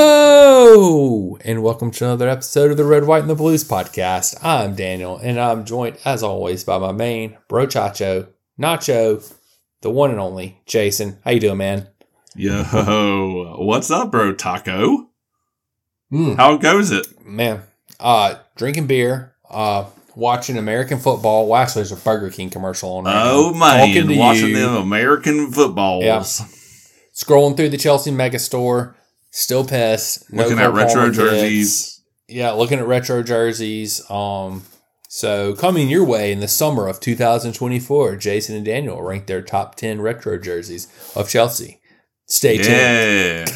Hello, and welcome to another episode of the Red, White, and the Blues podcast. I'm Daniel, and I'm joined, as always, by my main bro Chacho, Nacho, the one and only Jason. How you doing, man? Yo, what's up, bro? Taco? Mm, How goes it? man, uh, drinking beer, uh, watching American football. Well, actually, there's a Burger King commercial on. right now. Oh Talking to man, watching you. them American footballs. Yeah. Scrolling through the Chelsea mega store, still pissed. No Looking at retro jerseys. Yeah, looking at retro jerseys. Um, so coming your way in the summer of 2024, Jason and Daniel ranked their top 10 retro jerseys of Chelsea. Stay tuned.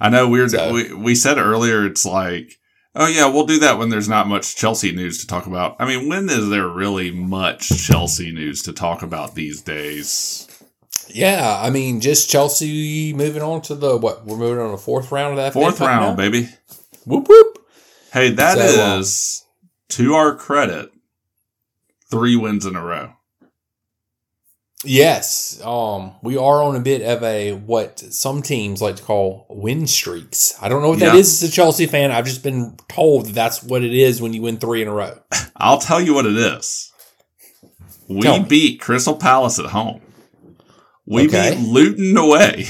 I know we're So- we, we said earlier it's like, oh yeah, we'll do that when there's not much Chelsea news to talk about. I mean, when is there really much Chelsea news to talk about these days? Yeah, I mean, just Chelsea moving on to the what? We're moving on to the fourth round of that Fourth round, baby. Whoop whoop. Hey, that So, uh, is to our credit, three wins in a row. Yes, um, we are on a bit of a what some teams like to call win streaks. I don't know what that Yeah. is as a Chelsea fan. I've just been told that that's what it is when you win three in a row. I'll tell you what it is. We Tell me. beat Crystal Palace at home. We Okay. beat Luton away.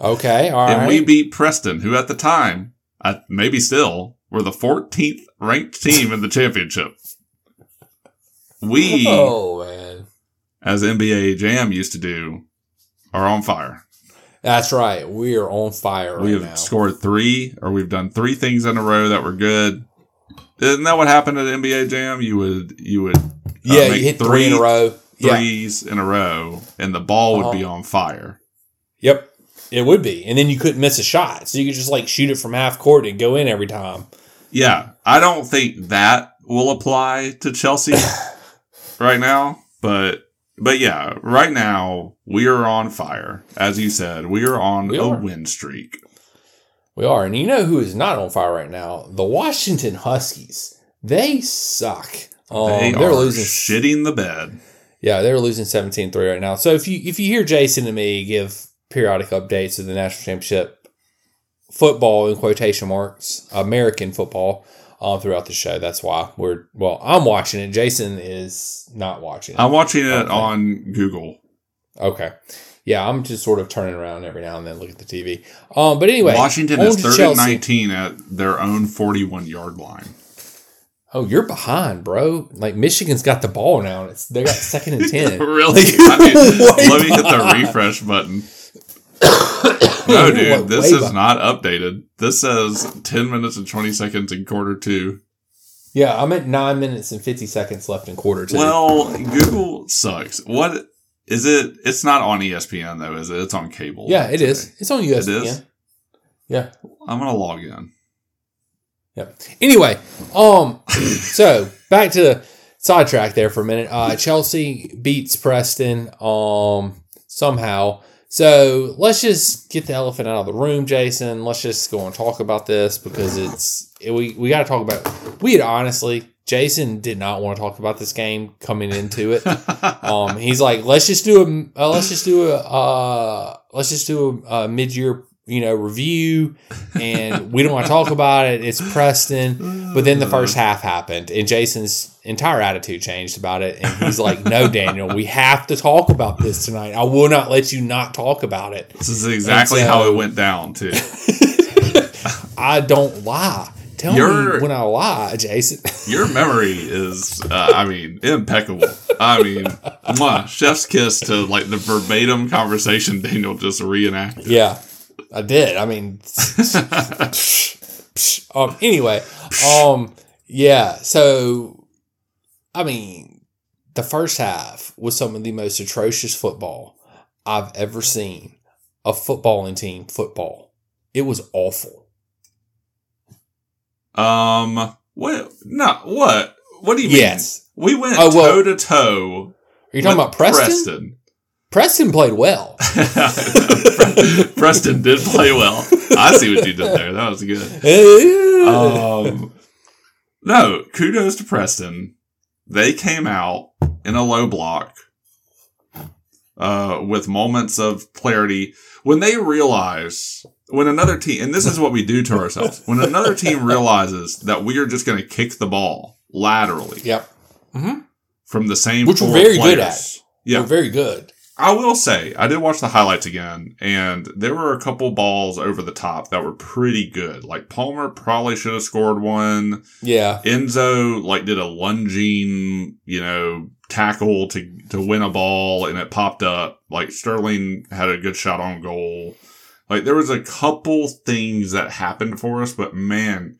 Okay, all right. and we beat Preston, who at the time, uh, maybe still, were the 14th ranked team in the championship. We, oh man, as NBA Jam used to do, are on fire. that's right. We are on fire right we have now. scored three, or we've done three things in a row that were good. Isn't that what happened at NBA Jam? You would, you would, uh, yeah, you hit three, in a row. Yeah. threes in a row, and the ball would be Uh-huh. on fire. Yep, it would be, and then you couldn't miss a shot, so you could just like shoot it from half court and go in every time. Yeah, I don't think that will apply to Chelsea right now, but but yeah, right now we are on fire. As you said, we are on We a are. win streak. We are, and you know who is not on fire right now? The Washington Huskies. They suck. Um, they they're are losing shitting the bed. Yeah, they're losing 17-3 right now. So if you if you hear Jason and me give periodic updates of the national championship football in quotation marks, American football, um, throughout the show, that's why we're well, I'm watching it. Jason is not watching it. I'm watching it on Google. okay. Yeah, I'm just sort of turning around every now and then look at the TV. Um, but anyway, Washington is third and. 19 at their own 41 yard line. Oh, you're behind, bro. Like Michigan's got the ball now. And it's they got second and ten. really? I mean, let me hit the refresh button. No, dude, this is behind. not updated. This says 10 minutes and 20 seconds in quarter two. Yeah, I'm at nine minutes and fifty seconds left in quarter two. Well, Google sucks. What is it? It's not on ESPN though, is it? It's on cable. yeah, it today. is. It's on ESPN. It is? Yeah. I'm gonna log in. Yep. Anyway, um, so back to sidetrack there for a minute. Uh, Chelsea beats Preston, um, somehow. So let's just get the elephant out of the room, Jason. Let's just go and talk about this because it's it, we we got to talk about. We had honestly, Jason did not want to talk about this game coming into it. um, he's like, let's just do a uh, let's just do a uh, let's just do a, a mid year you know review, and we don't want to talk about it. It's Preston, but then the first half happened, and Jason's entire attitude changed about it, and he's like, no, Daniel, we have to talk about this tonight. I will not let you not talk about it. This is exactly so- how it went down too. I don't lie. Tell You're- me when I lie, Jason. Your memory is, uh, I mean, impeccable. I mean, mwah, chef's kiss to like the verbatim conversation Daniel just reenacted. yeah, I did. I mean, um. Anyway, um. Yeah. So, I mean, the first half was some of the most atrocious football I've ever seen. A footballing team football. It was awful. Um, what? No, what? What do you mean? Yes. we went Oh, well- toe to toe. Are you talking about Preston? Preston. Preston played well. Preston did play well. I see what you did there. That was good. Um, no, kudos to Preston. they came out in a low block uh, with moments of clarity when they realize when another team, and this is what we do to ourselves, when another team realizes that we are just going to kick the ball laterally Yep. Mm-hmm. from the same Which we're very good at. Yeah, We're very good. I will say, I did watch the highlights again, and there were a couple balls over the top that were pretty good. Like Palmer probably should have scored one. Yeah. Enzo like did a lunging, you know, tackle to to win a ball, and it popped up. Like Sterling had a good shot on goal. Like there was a couple things that happened for us, but man,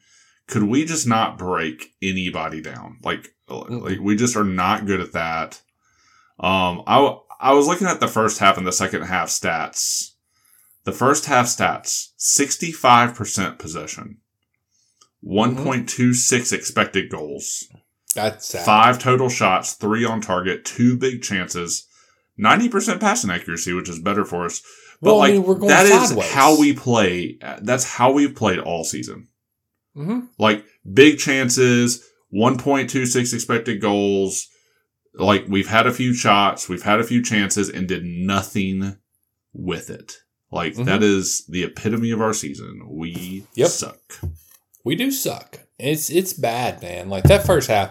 could we just not break anybody down? Like, like we just are not good at that. Um, I I was looking at the first half and the second half stats. The first half stats: sixty-five percent possession, one point two six expected goals, That's sad. five total shots, three on target, two big chances, ninety percent passing accuracy, which is better for us. But Well, I like mean, we're going that is sideways. how we play. That's how we've played all season. Mm-hmm. Like big chances, one point two six expected goals. Like we've had a few shots, we've had a few chances, and did nothing with it. Like Mhm. that is the epitome of our season. We Yep. suck. We do suck. It's it's bad, man. Like that first half.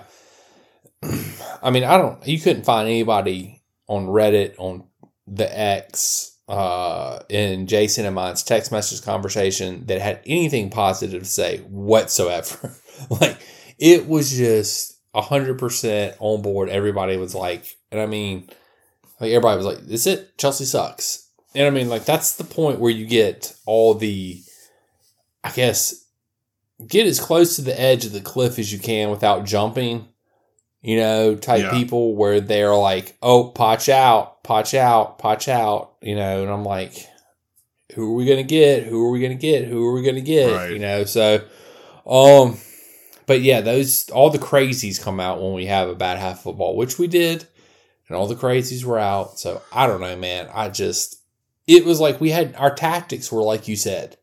I mean, I don't. You couldn't find anybody on Reddit on the X uh, in Jason and mine's text message conversation that had anything positive to say whatsoever. like it was just hundred percent on board. Everybody was like, and I mean, like everybody was like, "This it? Chelsea sucks." And I mean, like that's the point where you get all the, I guess, get as close to the edge of the cliff as you can without jumping. You know, type Yeah. people where they're like, "Oh, Poch out, Poch out, Poch out," you know, and I'm like, "Who are we gonna get? Who are we gonna get? Who are we gonna get?" Right. You know, so, um, but yeah, those all the crazies come out when we have a bad half of football, which we did, and all the crazies were out. So I don't know, man. I just it was like we had our tactics were like you said,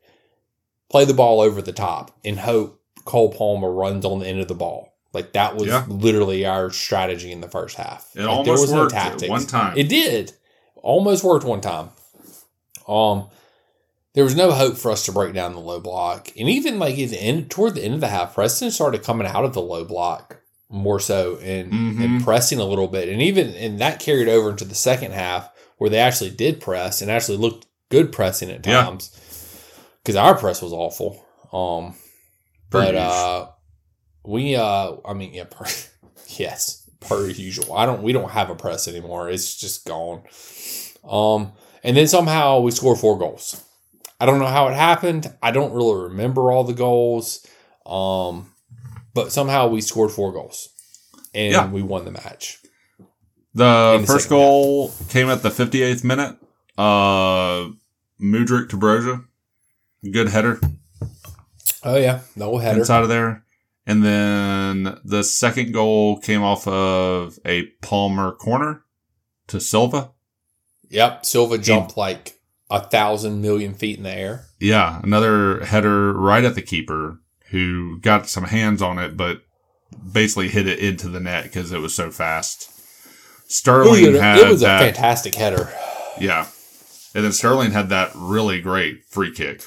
play the ball over the top and hope Cole Palmer runs on the end of the ball. Like that was Yeah. literally our strategy in the first half. It Like, almost worked at one time. It did. Almost worked one time. Um there was no hope for us to break down the low block. And even like at the end toward the end of the half, Preston started coming out of the low block more so and, and Mhm. pressing a little bit. And even and that carried over into the second half where they actually did press and actually looked good pressing at times. Because our press was awful. Um but uh we uh I mean yeah per, yes per usual. I don't we don't have a press anymore. It's just gone. Um and then somehow we score four goals. I don't know how it happened. I don't really remember all the goals. Um but somehow we scored four goals. And Yeah. we won the match. The the first goal came at the 58th minute. Uh, Mudryk to Broja. Good header Oh yeah, no header. inside of there. And then the second goal came off of a Palmer corner to Silva. Yep, Silva jumped like a thousand million feet in the air. Yeah, another header right at the keeper who got some hands on it, but basically hit it into the net because it was so fast. Sterling It had it was a that, fantastic header. yeah, and then Sterling had that really great free kick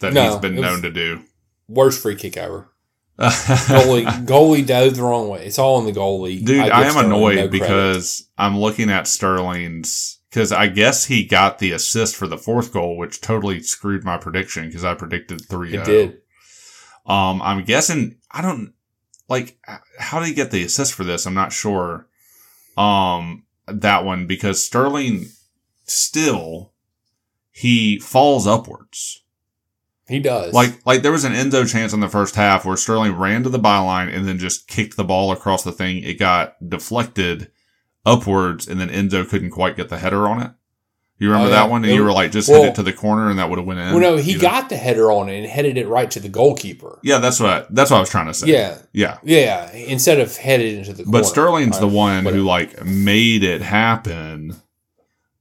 that No, he's been known to do. Worst free kick ever. goalie goalie dove the wrong way. It's all in the goalie. Dude, I, give am Sterling annoyed no because I'm looking at Sterling's because I guess he got the assist for the fourth goal, which totally screwed my prediction because I predicted three. it did. Um, I'm guessing I don't like how did he get the assist for this? I'm not sure. Um, that one because Sterling still he falls upwards. He does. Like like there was an Enzo chance in the first half where Sterling ran to the byline and then just kicked the ball across the thing. It got deflected upwards and then Enzo couldn't quite get the header on it. You remember Oh, yeah. that one? And It- you were like, just well- hit it to the corner and that would have went in. well, no, he you know? got the header on it and headed it right to the goalkeeper. Yeah, that's what I, that's what I was trying to say. Yeah, Yeah. yeah. Instead of headed into the corner. But Sterling's the one who like made it happen.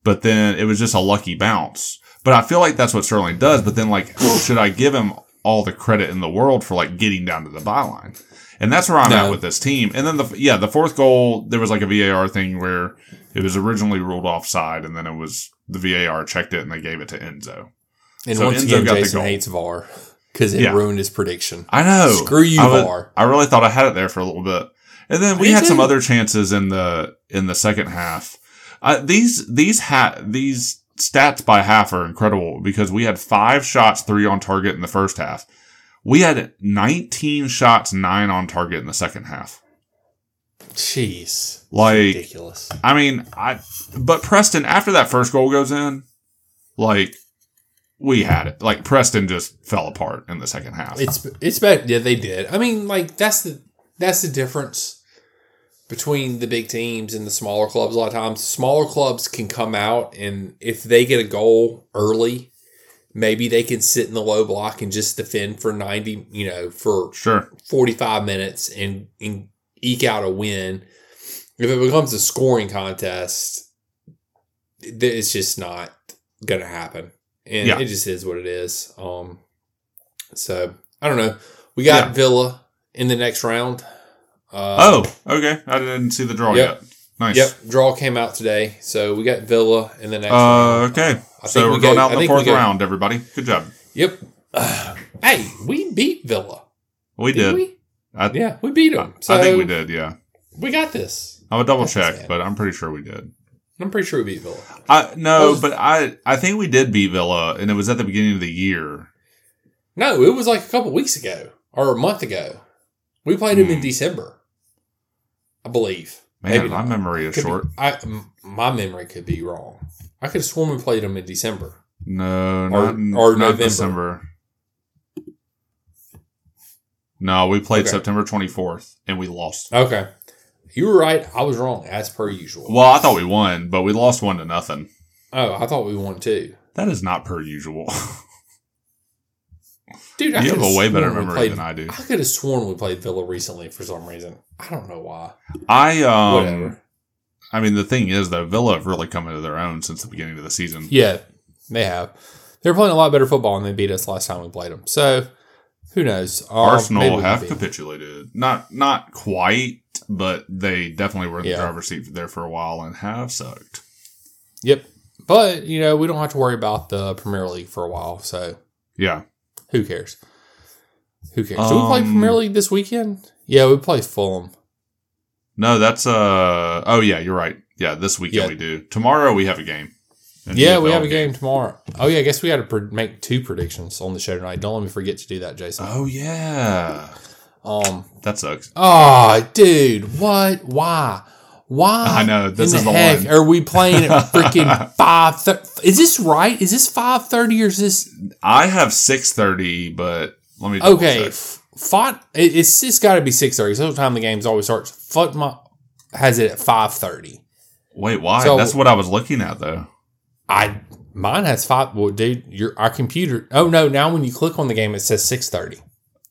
But then it was just a lucky bounce. But I feel like that's what Sterling does. But then like, should I give him all the credit in the world for like getting down to the byline? And that's where I'm No. at with this team. And then the yeah, the fourth goal, there was like a VAR thing where it was originally ruled offside, and then it was the VAR checked it and they gave it to Enzo. And So once Enzo again, got the Jason goal. hates VAR because it Yeah. ruined his prediction. I know. Screw you, I, was- VAR. I really thought I had it there for a little bit, and then we Me had some other chances in the in the second half. Uh, these these ha- these stats by half are incredible because we had five shots, three on target in the first half. We had 19 shots, nine on target in the second half. Jeez, Like, ridiculous. I mean, I but Preston after that first goal goes in, like we had it. Like Preston just fell apart in the second half. It's it's bad. Yeah, they did. I mean, like that's the that's the difference between the big teams and the smaller clubs. A lot of times, smaller clubs can come out and if they get a goal early, maybe they can sit in the low block and just defend for ninety, you know, for sure. forty five minutes and and eke out a win. If it becomes a scoring contest, it's just not gonna happen, and Yeah. it just is what it is. Um, so I don't know. We got Yeah. Villa in the next round. Uh, Oh, okay. I didn't see the draw Yep. yet. Nice. Yep, draw came out today, so we got Villa in the next Uh, round. okay. I so we're we going go- out I in the fourth round, everybody. Good job. Yep. hey, we beat Villa. We Did did. we? I, Yeah, we beat them. So I think we did. Yeah. We got this. I would double That's check, but I'm pretty sure we did. I'm pretty sure we beat Villa. I no, was- but I I think we did beat Villa, and it was at the beginning of the year. No, it was like a couple weeks ago or a month ago. We played him in Hmm. December, I believe. Man, Maybe my memory is Could be- short. I my memory could be wrong. I could have sworn we played them in December. No, Or- not or not November. December. No, we played Okay. September 24th, and we lost. Okay, you were right. I was wrong as per usual. Well, I thought we won, but we lost one to nothing. Oh, I thought we won too, That is not per usual. dude. I you have a way better memory played- than I do. I could have sworn we played Villa recently for some reason. I don't know why. I um, Whatever. I mean, the thing is, though, Villa have really come into their own since the beginning of the season. Yeah, they have. They're playing a lot better football than they beat us last time we played them. So who knows? Um, Arsenal have can beat 'em. capitulated. Not not quite, but they definitely were in Yeah. the driver's seat there for a while and have sucked. Yep. But, you know, we don't have to worry about the Premier League for a while. So Yeah. Who cares? Who cares? Do we play Um, Premier League this weekend? Yeah, we play Fulham. No, that's uh. Oh yeah, you're right. Yeah, this weekend Yeah. we do. Tomorrow we have a game. Yeah, we have a game tomorrow. Oh, yeah, I guess we got to pre- make two predictions on the show tonight. Don't let me forget to do that, Jason. Oh yeah, Um. that sucks. Oh, dude, what? Why? Why? I know, this is the heck one. Are we playing at freaking five? Thir- is this right? Is this five thirty or is this I have six thirty, but let me. okay? check. F- Font. It, it's it's got to be six thirty. So the time the games always starts. FotMob has it at five thirty. Wait, why? So- that's what I was looking at though. I mine has five. Well, dude, your our computer. Oh no! Now when you click on the game, it says six thirty.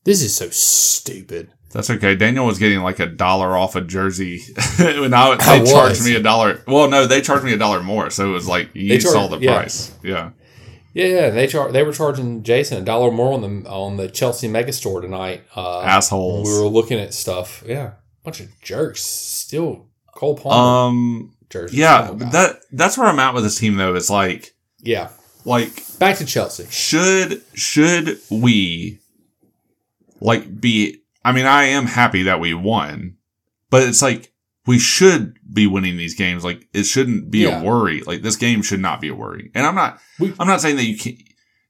This is so stupid. That's okay. Daniel was getting like a dollar off a jersey I they charged was. me a dollar. Well, no, they charged me a dollar more, so it was like you They charged- saw the yeah. price. Yeah. Yeah, yeah. They char- They were charging Jason a dollar more on the on the Chelsea Mega Store tonight. Uh, Assholes. We were looking at stuff. Yeah, bunch of jerks. Still Cole Palmer Um. jerseys. Yeah, Oh, that that's where I'm at with this team though. It's like yeah. like Back to Chelsea. should should we like be I mean, I am happy that we won, but it's like we should be winning these games. Like it shouldn't be Yeah. a worry. Like this game should not be a worry. And I'm not We- I'm not saying that you can't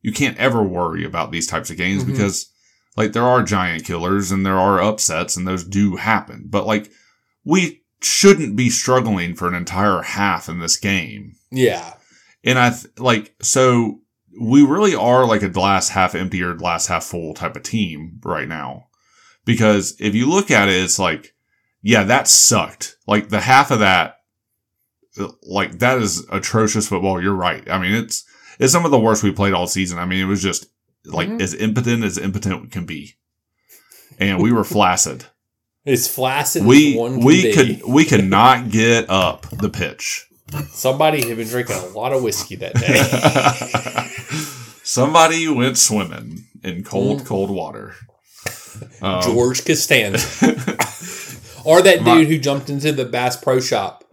you can't ever worry about these types of games Mhm. because like there are giant killers and there are upsets and those do happen. But like we shouldn't be struggling for an entire half in this game. Yeah. And I th- like so we really are like a glass half empty or glass half full type of team right now. Because if you look at it, it's like, yeah, that sucked. Like the half of that, like that is atrocious football. You're right. I mean, it's it's some of the worst we played all season. I mean, it was just like Mhm. as impotent as impotent can be, and we were flaccid. It's flaccid. we as one can we be. could we could not get up the pitch. Somebody had been drinking a lot of whiskey that day. Somebody went swimming in cold, Mm. cold water. Um, George Costanza. or that My- dude who jumped into the Bass Pro Shop.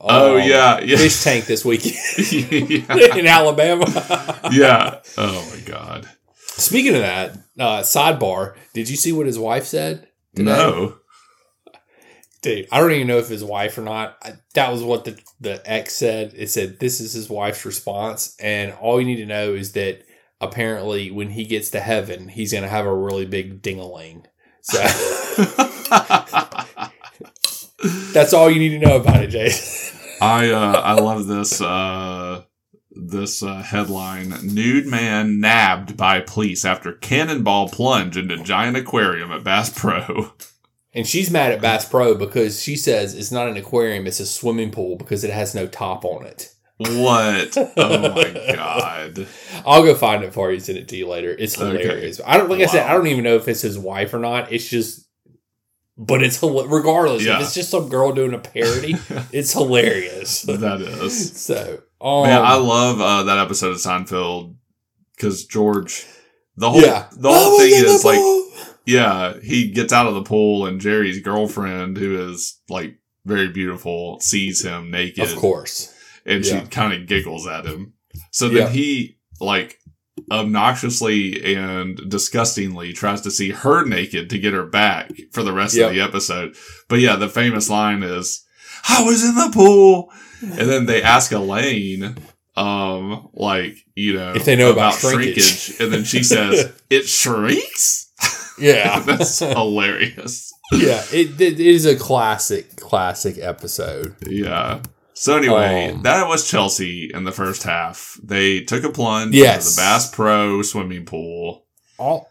oh um, yeah, yeah, Fish tank this weekend in Alabama. yeah. Oh my god. Speaking of that, uh, sidebar, did you see what his wife said? today? No. Dude, I don't even know if his wife or not. I, that was what the, the ex said. It said this is his wife's response. And all you need to know is that apparently when he gets to heaven, he's going to have a really big ding-a-ling. So that's all you need to know about it, Jason. I uh, I love this uh, this uh, headline: Nude man nabbed by police after cannonball plunge into giant aquarium at Bass Pro. And she's mad at Bass Pro because she says it's not an aquarium, it's a swimming pool because it has no top on it. What? Oh my god! I'll go find it for you, send it to you later. It's Okay. hilarious. I don't like I said, I don't even know if it's his wife or not. It's just but it's regardless. Yeah. If it's just some girl doing a parody, it's hilarious. That is. So um, Man, I love uh, that episode of Seinfeld because George. The whole yeah. the whole Oh, thing is like. Yeah, he gets out of the pool and Jerry's girlfriend, who is like very beautiful, sees him naked. Of course. And Yeah. she kind of giggles at him. So then Yeah. he like obnoxiously and disgustingly tries to see her naked to get her back for the rest Yep. of the episode. But yeah, the famous line is, I was in the pool. And then they ask Elaine, um, like, you know, If they know about shrinkage. And then she says, it shrinks? Yeah. That's hilarious. yeah. It, it is a classic, classic episode. Yeah. So anyway, Um, that was Chelsea in the first half. They took a plunge Yes. into the Bass Pro swimming pool, All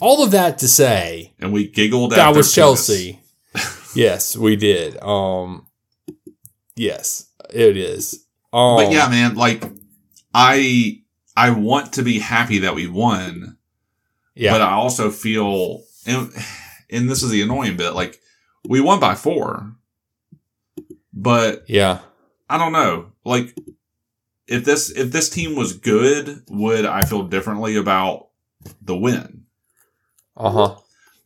all of that to say and we giggled that was. Chelsea. yes, we did. Um yes, it is. Um, But yeah, man, like I I want to be happy that we won, yeah. but I also feel and, and this is the annoying bit, like we won by four. But yeah. I don't know. Like if this if this team was good, would I feel differently about the win? Uh-huh.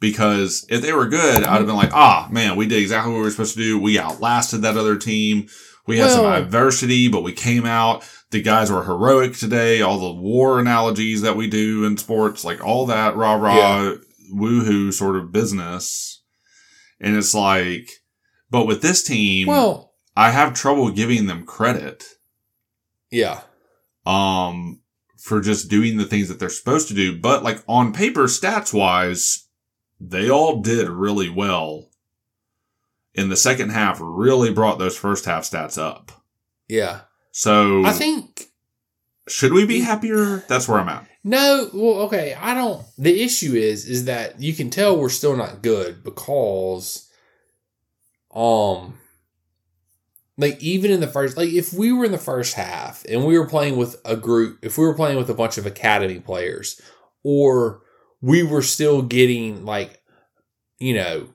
Because if they were good, I'd have been like, ah, man, we did exactly what we were supposed to do. We outlasted that other team. We had some Well- adversity, but we came out. The guys were heroic today. All the war analogies that we do in sports, like all that rah rah Yeah. woohoo sort of business. And it's like, but with this team, Well, I have trouble giving them credit. Yeah. um for just doing the things that they're supposed to do but like on paper stats wise they all did really well in the second half really brought those first half stats up. Yeah. so I think should we be happier? That's where i'm at. No, well, okay, I don't the issue is is that you can tell we're still not good because um like even in the first like if we were in the first half and we were playing with a group if we were playing with a bunch of academy players or we were still getting like you know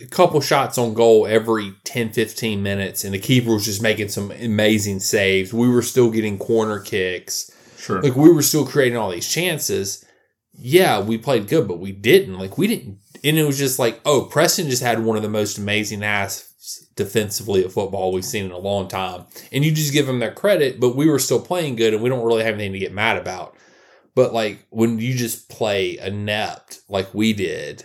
a couple shots on goal every 10 15 minutes and the keeper was just making some amazing saves we were still getting corner kicks sure like we were still creating all these chances. Yeah, we played good, but we didn't. Like we didn't, and it was just like, oh, Preston just had one of the most amazing ass defensively of football we've seen in a long time, and you just give them their credit. But we were still playing good, and we don't really have anything to get mad about. But like when you just play inept like we did,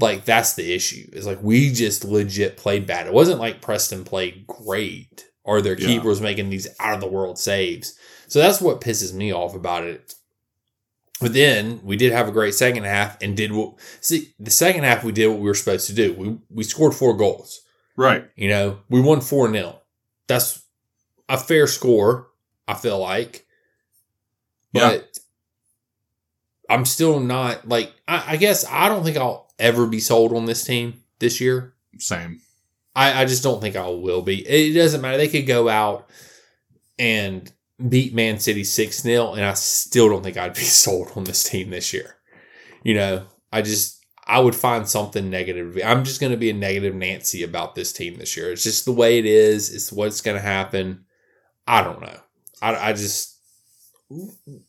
like that's the issue. Is like we just legit played bad. It wasn't like Preston played great or their Yeah. keeper was making these out of the world saves. So that's what pisses me off about it. But then we did have a great second half and did what see the second half we did what we were supposed to do. We we scored four goals. Right You know, we won 4 0. That's a fair score, I feel like. Yeah. But I'm still not like, I, I guess I don't think I'll ever be sold on this team this year. same I, I just don't think I will be. It doesn't matter. They could go out and beat Man City 6 0, and I still don't think I'd be sold on this team this year. You know, I just, I would find something negative. I'm just going to be a negative Nancy about this team this year. It's just the way it is, it's what's going to happen. I don't know. I, I just,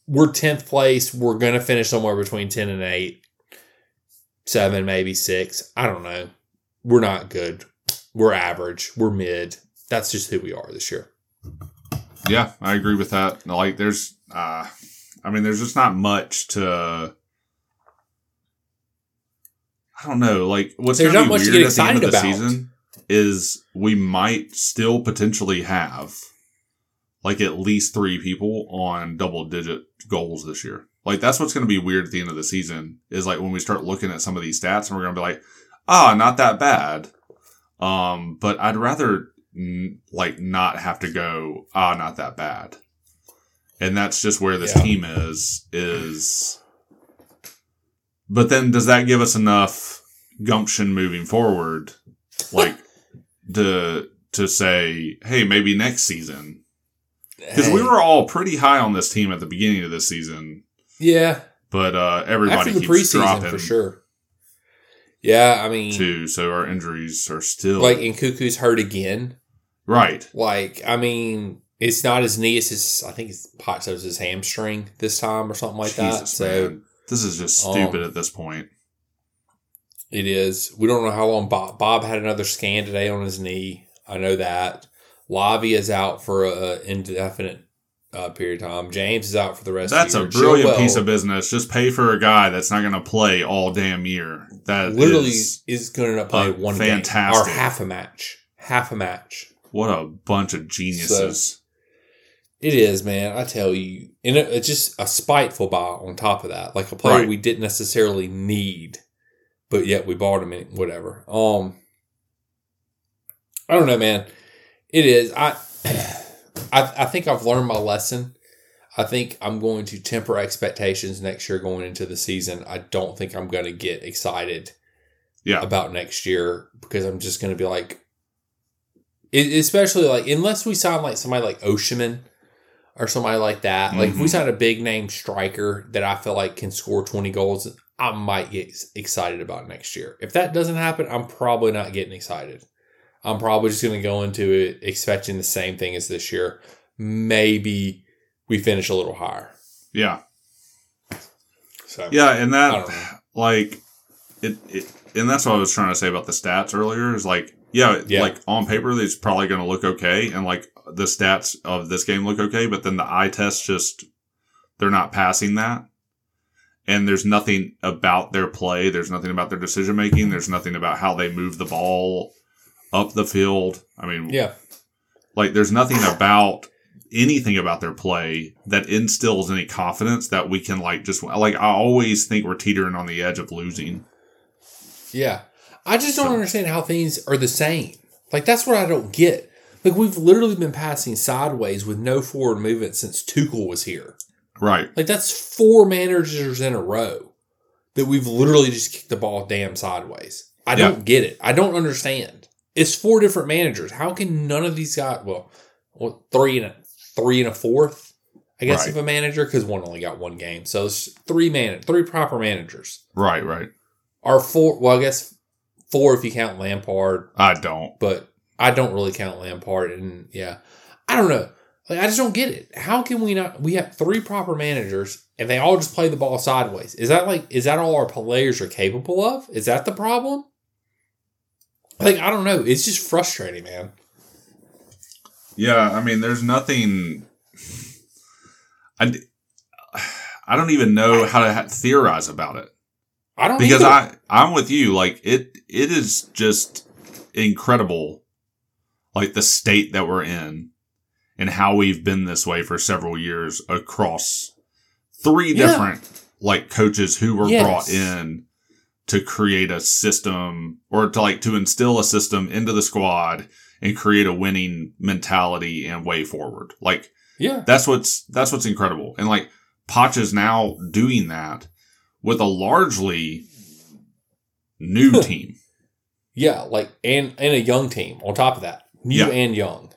we're 10th place. We're going to finish somewhere between 10 and 8. seven, maybe six. I don't know. We're not good. We're average. We're mid. That's just who we are this year. Yeah, I agree with that. Like, there's, uh, I mean, there's just not much to. I don't know. Like, what's There's going to not be much to weird get at the end of the about. season is we might still potentially have like at least three people on double digit goals this year. Like, that's what's going to be weird at the end of the season is like when we start looking at some of these stats and we're going to be like, ah, not that bad. Um, but I'd rather n- like not have to go, ah, not that bad. And that's just where this Yeah. team is, is, but then does that give us enough gumption moving forward? Like to, to say, hey, maybe next season. Cause we were all pretty high on this team at the beginning of this season, yeah but, uh, everybody after the keeps preseason dropping for sure. Yeah, I mean, too. So our injuries are still like and Cuckoo's hurt again. right. Like, I mean, it's not as neat as his. I think it's Potso's his hamstring this time or something like that. Jesus, So man. This is just Um, stupid at this point. it is. We don't know how long Bob. Bob had another scan today on his knee. I know that. Lavi is out for an indefinite uh, period of time. James is out for the rest. That's of the year. That's a brilliant Chilwell piece of business. Just pay for a guy that's not going to play all damn year. That literally is- is, going to play one fantastic- game or half a match. Half a match. what a bunch of geniuses. It is, man. I tell you, and it, it's just a spiteful buy on top of that, like a player Right. we didn't necessarily need, but yet we bought him. In, whatever. Um, I don't know, man. It is. I, I, I think I've learned my lesson. I think I'm going to temper expectations next year going into the season. I don't think I'm going to get excited yeah, about next year because I'm just going to be like, especially like unless we sign like somebody like Osimhen or somebody like that. Like if we Mhm. sign a big name striker that I feel like can score 20 goals, I might get excited about next year. If that doesn't happen, I'm probably not getting excited. I'm probably just going to go into it expecting the same thing as this year. Maybe we finish a little higher. yeah, So yeah, and that like it, it, and that's what I was trying to say about the stats earlier. Is like, yeah, Yeah. like on paper, it's probably going to look okay, and like the stats of this game look okay, but then the eye test just they're not passing that. And there's nothing about their play. There's nothing about their decision making. There's nothing about how they move the ball up the field. I mean, yeah, Like there's nothing about anything about their play that instills any confidence that we can like just like I always think we're teetering on the edge of losing. Yeah. I just don't So- understand how things are the same. Like that's what I don't get. Like we've literally been passing sideways with no forward movement since Tuchel was here. Right. Like that's four managers in a row that we've literally just kicked the ball damn sideways. I Yeah. don't get it. I don't understand. It's four different managers. How can none of these guys? Well, well three and a three and a fourth, I guess, Right. of a manager because one only got one game. So it's three man, three proper managers. Right, right. Are four? Well, I guess four if you count Lampard, I don't. but I don't really count Lampard. And yeah, I don't know. Like I just don't get it. How can we not? We have three proper managers, and they all just play the ball sideways. Is that like? Is that all our players are capable of? Is that the problem? Like I don't know. It's just frustrating, man. Yeah, I mean there's nothing I, I don't even know how to theorize about it. I don't because either. I I'm with you. Like it it is just incredible, like the state that we're in, and how we've been this way for several years across three Yeah. different like coaches who were Yes. brought in to create a system or to like to instill a system into the squad and create a winning mentality and way forward. Like yeah, that's what's that's what's incredible. And like Poch is now doing that with a largely new team. yeah. Like and and a young team on top of that, new Yeah. and young.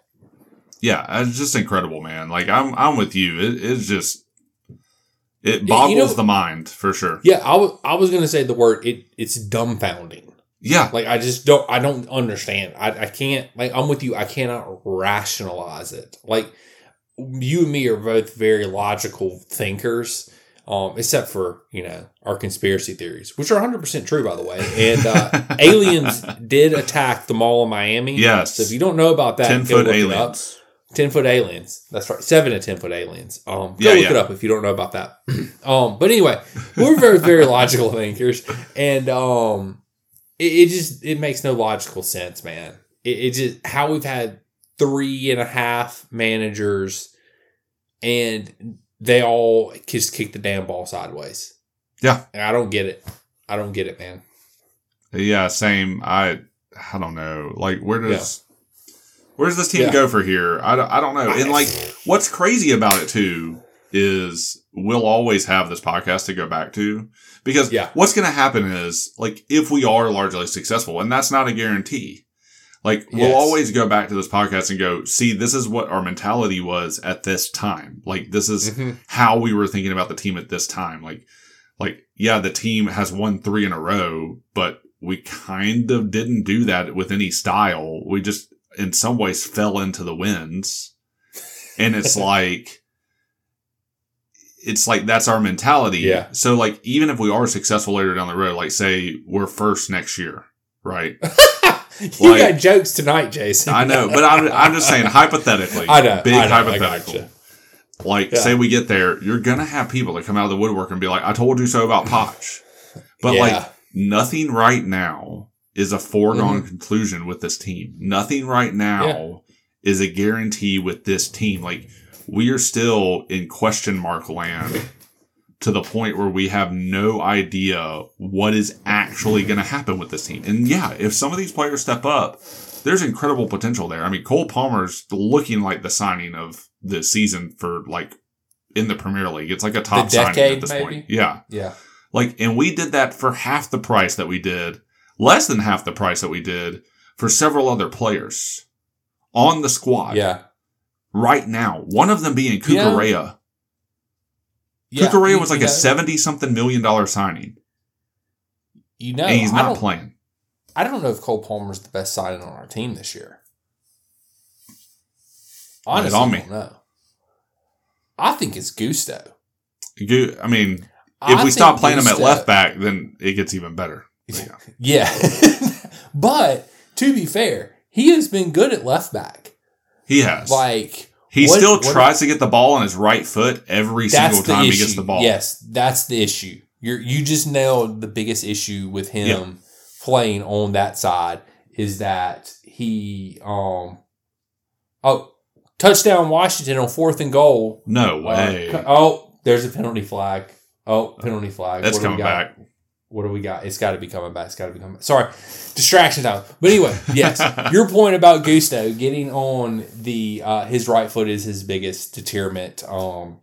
Yeah, it's just incredible, man. Like I'm I'm with you. It, it's just it you boggles know- the mind for sure. Yeah, I was I was gonna say the word. It it's dumbfounding. Yeah, Like I just don't I don't understand. I, I can't like I'm with you. I cannot rationalize it. Like you and me are both very logical thinkers. Um, except for you know our conspiracy theories, which are 100 percent true, by the way. And uh, aliens did attack the mall of Miami. Yes. So if you don't know about that, Ten go foot look it up. aliens. 10 foot aliens. That's right. Seven to 10 foot aliens. Um, go Yeah, look yeah. it up if you don't know about that. um, but anyway, we're very, very logical thinkers. And, um, it, it just, it makes no logical sense, man. It, it just, how we've had three and a half managers and they all just kick the damn ball sideways. Yeah. And I don't get it. I don't get it, man. Yeah, same. I I don't know. Like, where does where does this team Yeah. go for here? I don't, I don't know. And like, what's crazy about it too is we'll always have this podcast to go back to because Yeah. what's going to happen is like if we are largely successful, and that's not a guarantee. Like we'll Yes. always go back to this podcast and go, see, this is what our mentality was at this time. Like this is Mhm. how we were thinking about the team at this time. Like, like, yeah, the team has won three in a row, but we kind of didn't do that with any style. We just, in some ways, fell into the winds. And it's like, it's like that's our mentality. Yeah. So, like, even if we are successful later down the road, like, say we're first next year, right? you Like- got jokes tonight, Jason. I know, but I'm, I'm just saying hypothetically. I know. Big I know, hypothetical. Like, Yeah. say we get there, you're gonna have people that come out of the woodwork and be like, "I told you so about Poch," but Yeah. like nothing right now is a foregone Mm-hmm. conclusion with this team. Nothing right now is a guarantee with this team. Like we are still in question mark land to the point where we have no idea what is actually going to happen with this team. And yeah, if some of these players step up, there's incredible potential there. I mean, Cole Palmer's looking like the signing of the season for like in the Premier League. It's like a top The signing at this maybe? point. Yeah. Yeah. Like, and we did that for half the price that we did, less than half the price that we did for several other players on the squad Yeah. right now. One of them being. Cucurella. Yeah. Cucurella was like a 70 something million dollar signing, You know, and he's not don't, playing. I don't know if Cole Palmer's the best signing on our team this year. Honestly, on I me. don't know. I think it's Gusto. Gu- I mean, I if we stop playing him at left back, then it gets even better. Yeah. Yeah. but to be fair, he has been good at left back. He has. Like he what- still tries to get the ball on his right foot every single time issue. he gets the ball. Yes, that's the issue. You you just nailed the biggest issue with him Yeah. playing on that side is that he um oh touchdown Washington on fourth and goal. No Uh, way. co- oh, there's a penalty flag. Oh, penalty flag. That's coming back. What do we got? It's got to be coming back. It's got to be coming back. Sorry, distraction time. But anyway, yes, your point about Gusto getting on the uh, his right foot is his biggest deterrent. Um,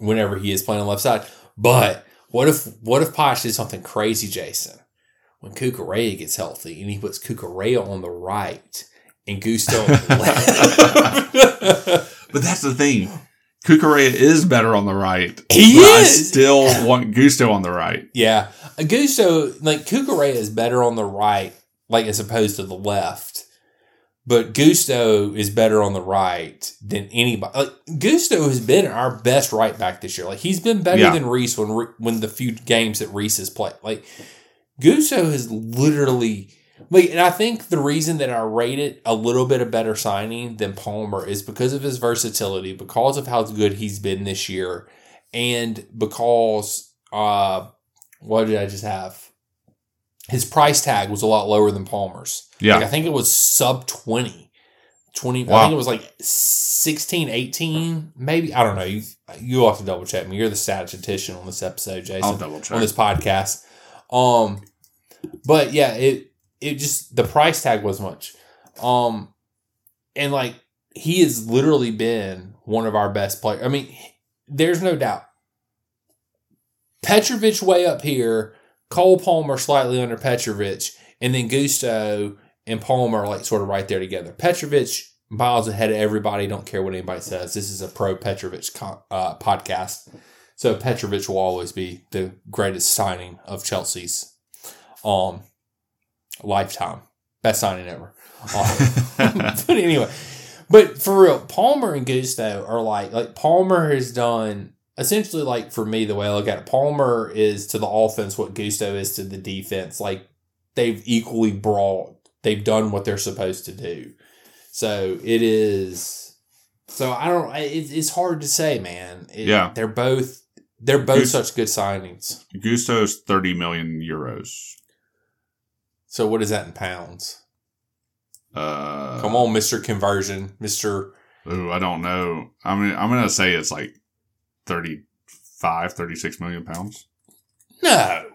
whenever he is playing on the left side. But what if what if Poch did something crazy, Jason? When Cucurella gets healthy and he puts Cucurella on the right and Gusto on the left. But that's the thing. Cucurella is better on the right. He but I still want Gusto on the right. Yeah, Gusto like Cucurella is better on the right, like as opposed to the left. But Gusto is better on the right than anybody. Like Gusto has been our best right back this year. Like he's been better Yeah. than Reece when when the few games that Reece has played. Like Gusto has literally like, and I think the reason that I rate it a little bit a better signing than Palmer is because of his versatility, because of how good he's been this year, and because uh, what did I just have? His price tag was a lot lower than Palmer's. Yeah. Like, I think it was sub 20. 20 I Wow. think it was like 16, 18, maybe. I don't know. You you have to double check me. You're the statistician on this episode, Jason I'll double check. on this podcast. Um, but yeah, it it just the price tag was much. Um, and like he has literally been one of our best players. I mean, there's no doubt. Petrovic way up here, Cole Palmer slightly under Petrovic, and then Gusto and Palmer like sort of right there together. Petrovic miles ahead of everybody. Don't care what anybody says. This is a pro Petrovic uh, podcast. So Petrovic will always be the greatest signing of Chelsea's um lifetime. Best signing ever. Um, but anyway, but for real, Palmer and Gusto are like like Palmer has done essentially like for me the way I look at it, Palmer is to the offense what Gusto is to the defense. Like they've equally brought they've done what they're supposed to do. So it is so I don't it's, it's hard to say, man. It, Yeah. They're both they're both Gus- such good signings. Gusto's 30 million euros. So what is that in pounds? Uh, Come on, Mr. Conversion, Mr. Ooh, I don't know. I mean, I'm going to say it's like 35, 36 million pounds. No.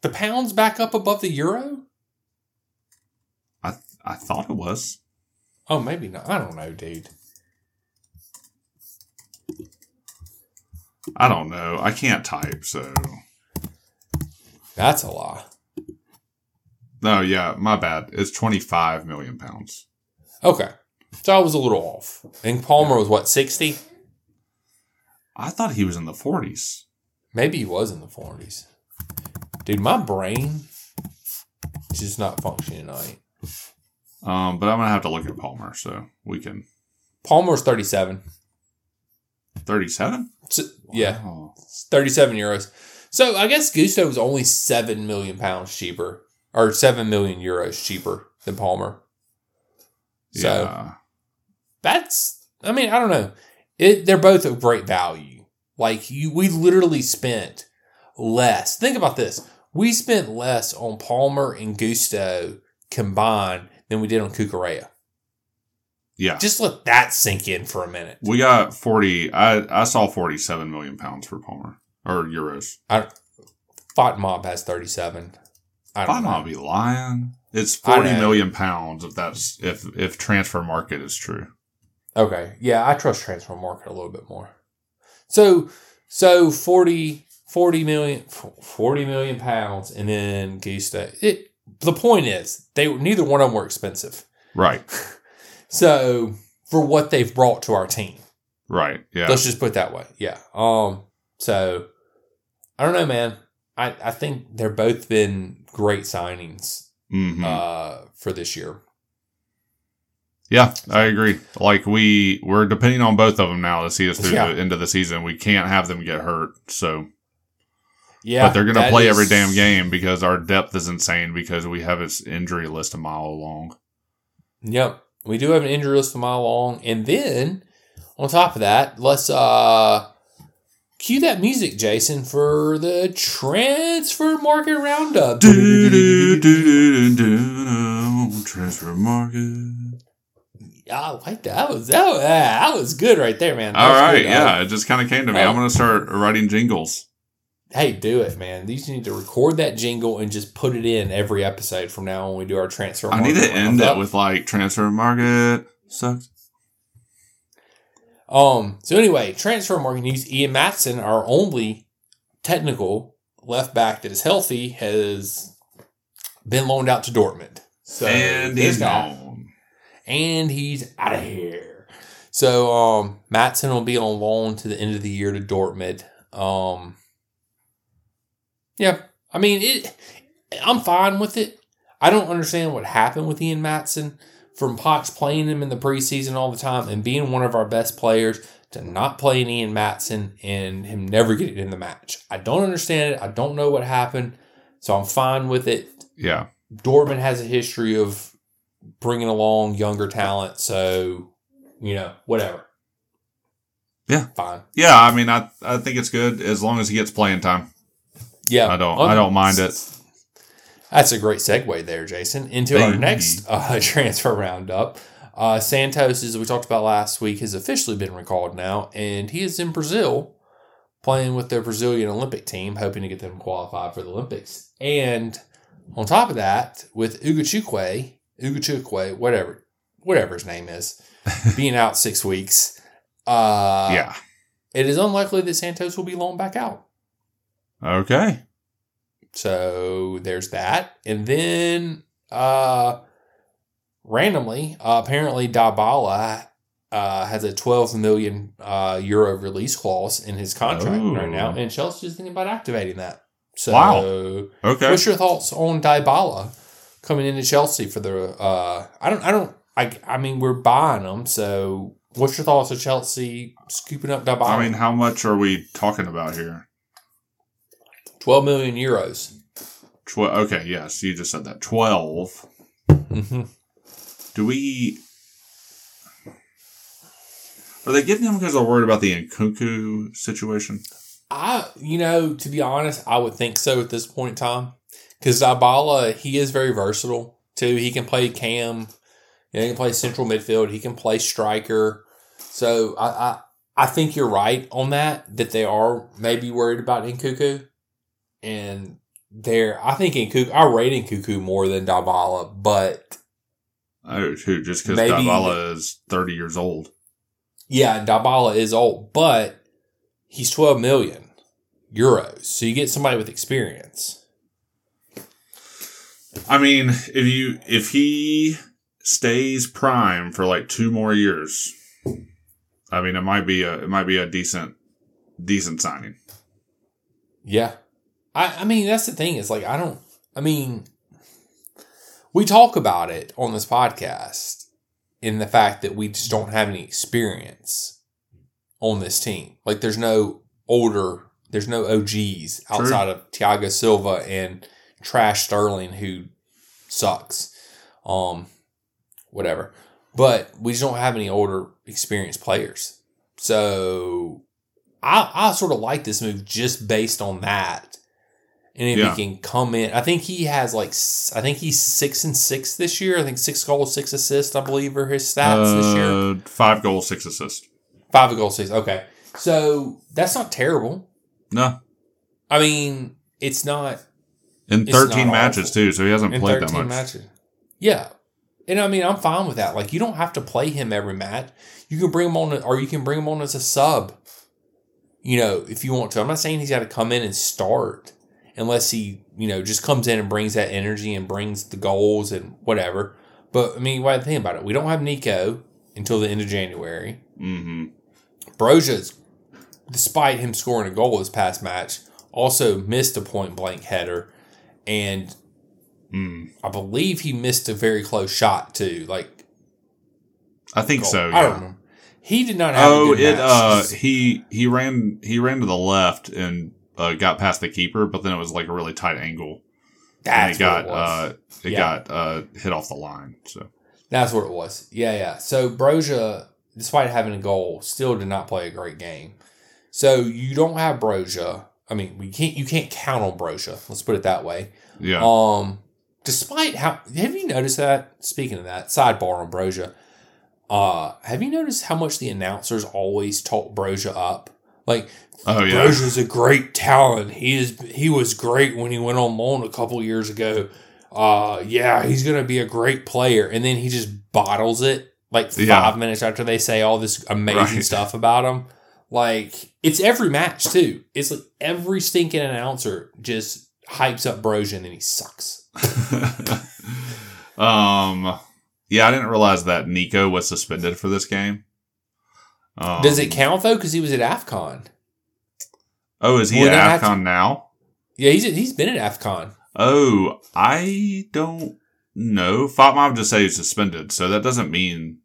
The pounds back up above the euro? I I thought it was. Oh, maybe not. I don't know, dude. I don't know. I can't type, so. That's a lie. No, yeah, my bad. It's 25 million pounds. Okay. So I was a little off. And Palmer was what, 60? I thought he was in the 40s. Maybe he was in the 40s. Dude, my brain is just not functioning tonight. Um, but I'm going to have to look at Palmer, so we can. Palmer's 37. 37? So, yeah, Wow. 37 euros. So I guess Gusto was only 7 million pounds cheaper, or 7 million euros cheaper than Palmer. So yeah. that's, I mean, I don't know. It, they're both of great value. Like, you, we literally spent less. Think about this. We spent less on Palmer and Gusto combined than we did on Cucurella. Yeah. Just let that sink in for a minute. We got 40. I, I saw 47 million pounds for Palmer. Or euros. FotMob has 37. I I don't know. might be lying. It's I forty know. million pounds if that's if if Transfermarkt is true. Okay. Yeah, I trust Transfermarkt a little bit more. So so 40, 40 million 40 million pounds and then Gusto. It the point is they neither one of them were expensive. Right. So for what they've brought to our team. Right. Yeah. Let's just put it that way. Yeah. Um so I don't know, man. I, I think they're both been great signings hmm uh for this year. yeah, I agree. Like we we're depending on both of them now to see us through Yeah. the end of the season. We can't have them get hurt. So, Yeah. but they're going to play is- every damn game because our depth is insane because we have its injury list a mile long. Yep. We do have an injury list a mile long. And then on top of that, let's uh cue that music, Jason, for the transfer market roundup. Do, do, do, do, do, transfer market. I like that. That was that, was- ah, that was good right there, man. That All right, good. yeah, it just kind of came to me. Oh. I'm going to start writing jingles. Hey, do it, man. These need to record that jingle and just put it in every episode from now on when we do our transfer I need to end it with like transfer market sucks. Um. So anyway, transfer market news. Ian Maatsen, our only technical left back that is healthy, has been loaned out to Dortmund. So and he's gone. and he's out of here. So um, Maatsen will be on loan to the end of the year to Dortmund. Um, yeah, I mean it. I'm fine with it. I don't understand what happened with Ian Maatsen from Poch's playing him in the preseason all the time and being one of our best players to not playing Ian Maatsen and him never getting in the match. I don't understand it. I don't know what happened. So I'm fine with it. Yeah. Dortmund has a history of bringing along younger talent, so you know, whatever. Yeah. fine. Yeah, I mean, I I think it's good as long as he gets playing time. Yeah, I don't I don't mind it. That's a great segue there, Jason, into our next uh, transfer roundup. Uh, Santos, as we talked about last week, has officially been recalled now, and he is in Brazil playing with their Brazilian Olympic team, hoping to get them qualified for the Olympics. And on top of that, with Ugochukwu, Ugochukwu, whatever, whatever his name is, being out six weeks, uh, yeah. it is unlikely that Santos will be loaned back out. Okay. So there's that. And then uh randomly, uh, apparently Dybala uh, has a 12 million uh, euro release clause in his contract Oh. right now, and Chelsea's thinking about activating that. So, Wow. Okay. what's your thoughts on Dybala coming into Chelsea for the? Uh, I don't, I don't, I, I mean, we're buying them, so What's your thoughts of Chelsea scooping up Dybala? I mean, how much are we talking about here? 12 million euros. Tw- okay, yes, you just said that. 12. Mm-hmm. Do we. Are they getting him because they're worried about the Nkunku situation? I, you know, to be honest, I would think so at this point in time. Because Dybala, he is very versatile too. He can play cam, you know, he can play central midfield, he can play striker. So I, I, I think you're right on that. That they are maybe worried about Nkunku, and they're. I think Nkunku. I rate Nkunku more than Dybala, but Oh, who? Just because Dybala is 30 years old. yeah, Dybala is old, but he's 12 million euros. So you get somebody with experience. I mean, if you if he stays prime for like two more years, I mean, it might be a it might be a decent decent signing. Yeah. I, I mean, that's the thing is like, I don't, I mean, we talk about it on this podcast in the fact that we just don't have any experience on this team. Like, there's no older, there's no OGs outside of Thiago Silva and Trash Sterling who sucks. Um, whatever. But we just don't have any older experienced players. So I, I sort of like this move just based on that. And if Yeah. he can come in, I think he has like, I think he's six and six this year. I think six goals, six assists, I believe, are his stats this year. Uh, five goals, six assists. Five goals, six. Okay. So that's not terrible. No, I mean, it's not in thirteen not matches awful. too, so he hasn't in played that much. matches. Yeah. And I mean, I'm fine with that. Like, you don't have to play him every match. You can bring him on, or you can bring him on as a sub. You know, if you want to. I'm not saying he's got to come in and start unless he, you know, just comes in and brings that energy and brings the goals and whatever. But I mean, why think about it? We don't have Nico until the end of January. Broja's, despite him scoring a goal this past match, also missed a point blank header, and Mm. I believe he missed a very close shot too. Like I think goal. so. I don't Yeah. know. He did not have. Oh, a good it. Uh, he he ran he ran to the left and uh, got past the keeper, but then it was like a really tight angle, and That's it got it was. uh it Yeah. got uh hit off the line. So That's what it was. Yeah, yeah. So Broja, despite having a goal, still did not play a great game. So you don't have Broja. I mean, we can't. You can't count on Broja. Let's put it that way. yeah, Um, despite how have you noticed that? Speaking of that, sidebar on Broja, uh, have you noticed how much the announcers always talk Broja up? Like, oh yeah, Broja's a great talent. He is. He was great when he went on loan a couple years ago. Uh, yeah, he's gonna be a great player, and then he just bottles it like five Yeah. minutes after they say all this amazing Right. stuff about him. Like it's every match too. It's like every stinking announcer just hypes up Broja and then he sucks. um, yeah, I didn't realize that Nico was suspended for this game. Um, Does it count though? Because he was at Afcon. Oh, is he Well, at then I have Afcon to- now? Yeah, he's he's been at Afcon. Oh, I don't know. FotMob just say he's suspended, so that doesn't mean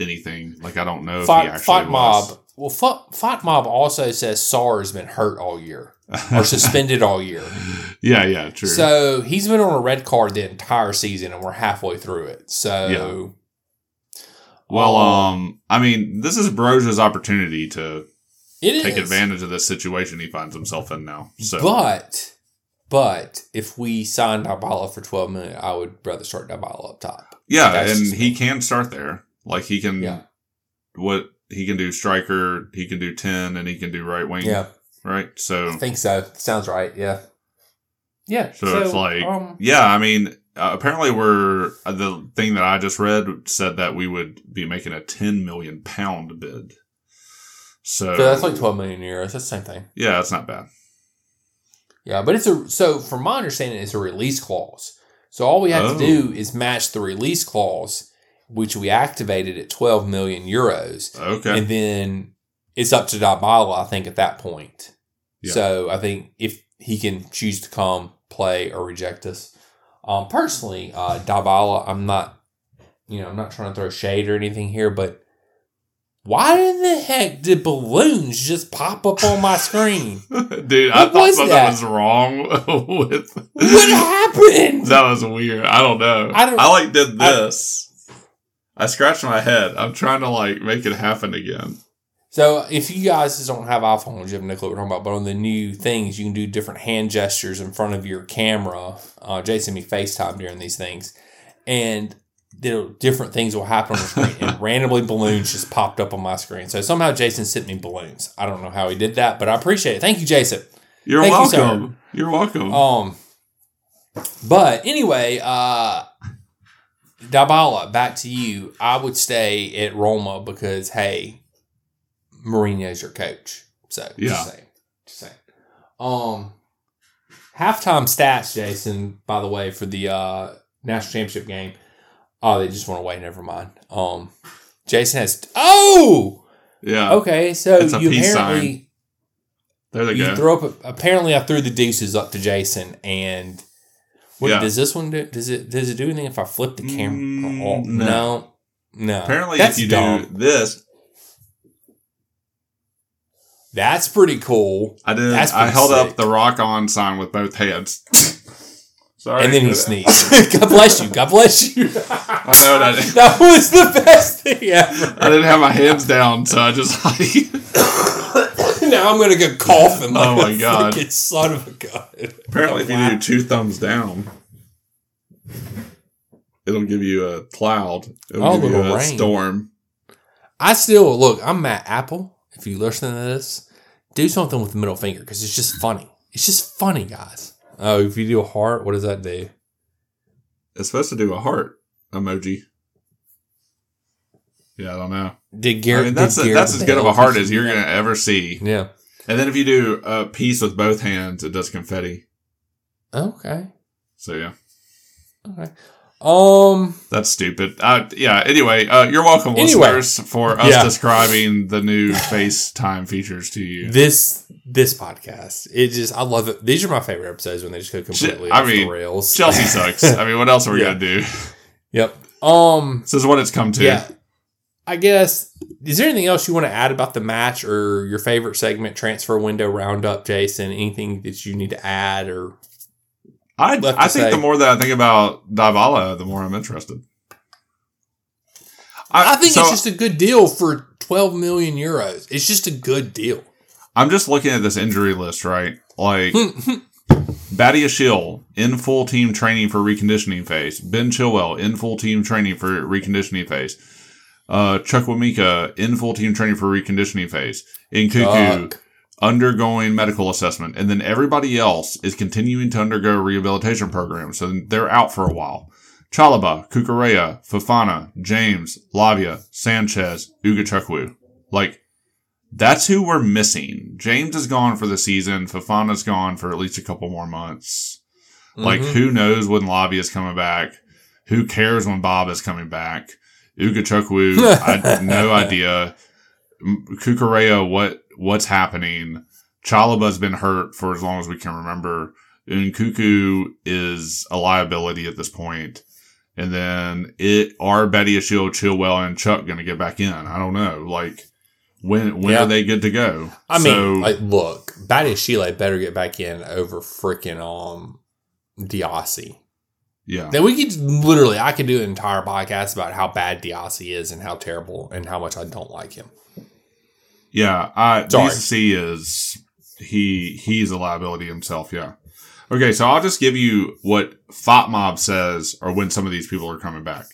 anything. Like I don't know if he actually Fight was. Mob. Well, FotMob also says Sar has been hurt all year or suspended all year. yeah, yeah, true. So he's been on a red card the entire season, and we're halfway through it. So well, um, um, I mean, this is Broja's opportunity to it is take advantage of this situation he finds himself in now. So, But but if we sign Dybala for twelve million, I would rather start Dybala up top. yeah, and he can start there. Like he can, Yeah. what he can do striker, he can do ten, and he can do right wing. Yeah, right. So I think so. Sounds right. Yeah. Yeah. So, it's like, um, yeah, I mean, uh, apparently we're uh, the thing that I just read said that we would be making a 10 million pound bid. So, so that's like twelve million euros. That's the same thing. yeah, that's not bad. Yeah, but it's a so from my understanding, it's a release clause. So all we have Oh. to do is match the release clause, which we activated at twelve million euros, Okay. and then it's up to Dybala, I think, at that point. Yeah. So I think if he can choose to come play or reject us, um, personally, uh, Dybala, I'm not, you know, I'm not trying to throw shade or anything here, but why in the heck did balloons just pop up on my screen? Dude, I thought something that? was wrong with What happened? That was weird. I don't know. I don't- I like did I- this. I, scratched my head. I'm trying to like make it happen again. So if you guys don't have iPhones, you have no clue what we're talking about. But on the new things, you can do different hand gestures in front of your camera. Uh, Jason me FaceTime during these things, and different things will happen on the screen. and randomly, balloons just popped up on my screen. So somehow Jason sent me balloons. I don't know how he did that, but I appreciate it. Thank you, Jason. You're Thank welcome. You, are welcome. Um, but anyway, uh, Dybala, back to you. I would stay at Roma because hey, Mourinho's your coach. So Yeah. just saying, just saying. Um, halftime stats, Jason. By the way, for the uh national championship game. Oh, they just went away. Never mind. Um, Jason has. Oh, yeah. okay. So It's a you peace apparently There they you go. throw up. apparently, I threw the deuces up to Jason, and what Yeah. does this one do? Does it does it do anything if I flip the camera? Mm, Oh, no. no, no. Apparently, that's if you dumb. do this, that's pretty cool. I did. That's I held sick. up the rock on sign with both hands. Sorry. and then he sneezed. God bless you. God bless you. I know that. that was the best thing ever. I didn't have my hands down, so I just like. now I'm gonna go coughing. Like Oh my God. son of a gun. Apparently, if you do two thumbs down, it'll give you a cloud. It'll Oh, give you little a rain. storm. I still look. I'm Matt Apple. If you listen to this, do something with the middle finger because it's just funny. It's just funny, guys. Oh, if you do a heart, what does that do? It's supposed to do a heart emoji. Yeah, I don't know. Did I mean, that's did a, Garrett that's as good of a heart as you you're gonna ever see. Yeah. And then if you do a piece with both hands, it does confetti. Okay. So yeah, Okay. Um. that's stupid. Uh, yeah. Anyway, uh, you're welcome, Anyway. listeners, for us Yeah. describing the new FaceTime features to you. This this podcast, it just I love it. These are my favorite episodes when they just go completely I off mean, the rails. Chelsea sucks. I mean, what else are we Yeah. gonna do? Yep. Um. This is what it's come to. Yeah. I guess. Is there anything else you want to add about the match or your favorite segment, transfer window roundup, Jason? Anything that you need to add or I left I to think say. the more that I think about Dybala, the more I'm interested. I think so it's just a good deal for 12 million euros. It's just a good deal. I'm just looking at this injury list, right? Like Badiashile in full team training for reconditioning phase. Ben Chilwell in full team training for reconditioning phase. Uh, Chukwuemeka in full team training for reconditioning phase. Nkunku Fuck. Undergoing medical assessment, and then everybody else is continuing to undergo rehabilitation programs, so they're out for a while. Chalobah, Cucurella, Fofana, James, Lavia, Sanchez, Ugochukwu. Like, that's who we're missing. James is gone for the season. Fofana's gone for at least a couple more months. Like, Mhm. who knows when Lavia is coming back? Who cares when Bob is coming back? Ugochukwu, I no idea. Cucurella, what what's happening? Chalobah's been hurt for as long as we can remember. Nkunku is a liability at this point. And then it are Badiashile, Chilwell, and Chuck going to get back in? I don't know. Like when when Yeah. are they good to go? I mean, So- like, look, Badiashile better get back in over freaking um Disasi. yeah, Then we could literally, I could do an entire podcast about how bad Disasi is and how terrible and how much I don't like him. Yeah. I Sorry. Disasi is he he's a liability himself. Yeah. Okay, so I'll just give you what FotMob says or when some of these people are coming back.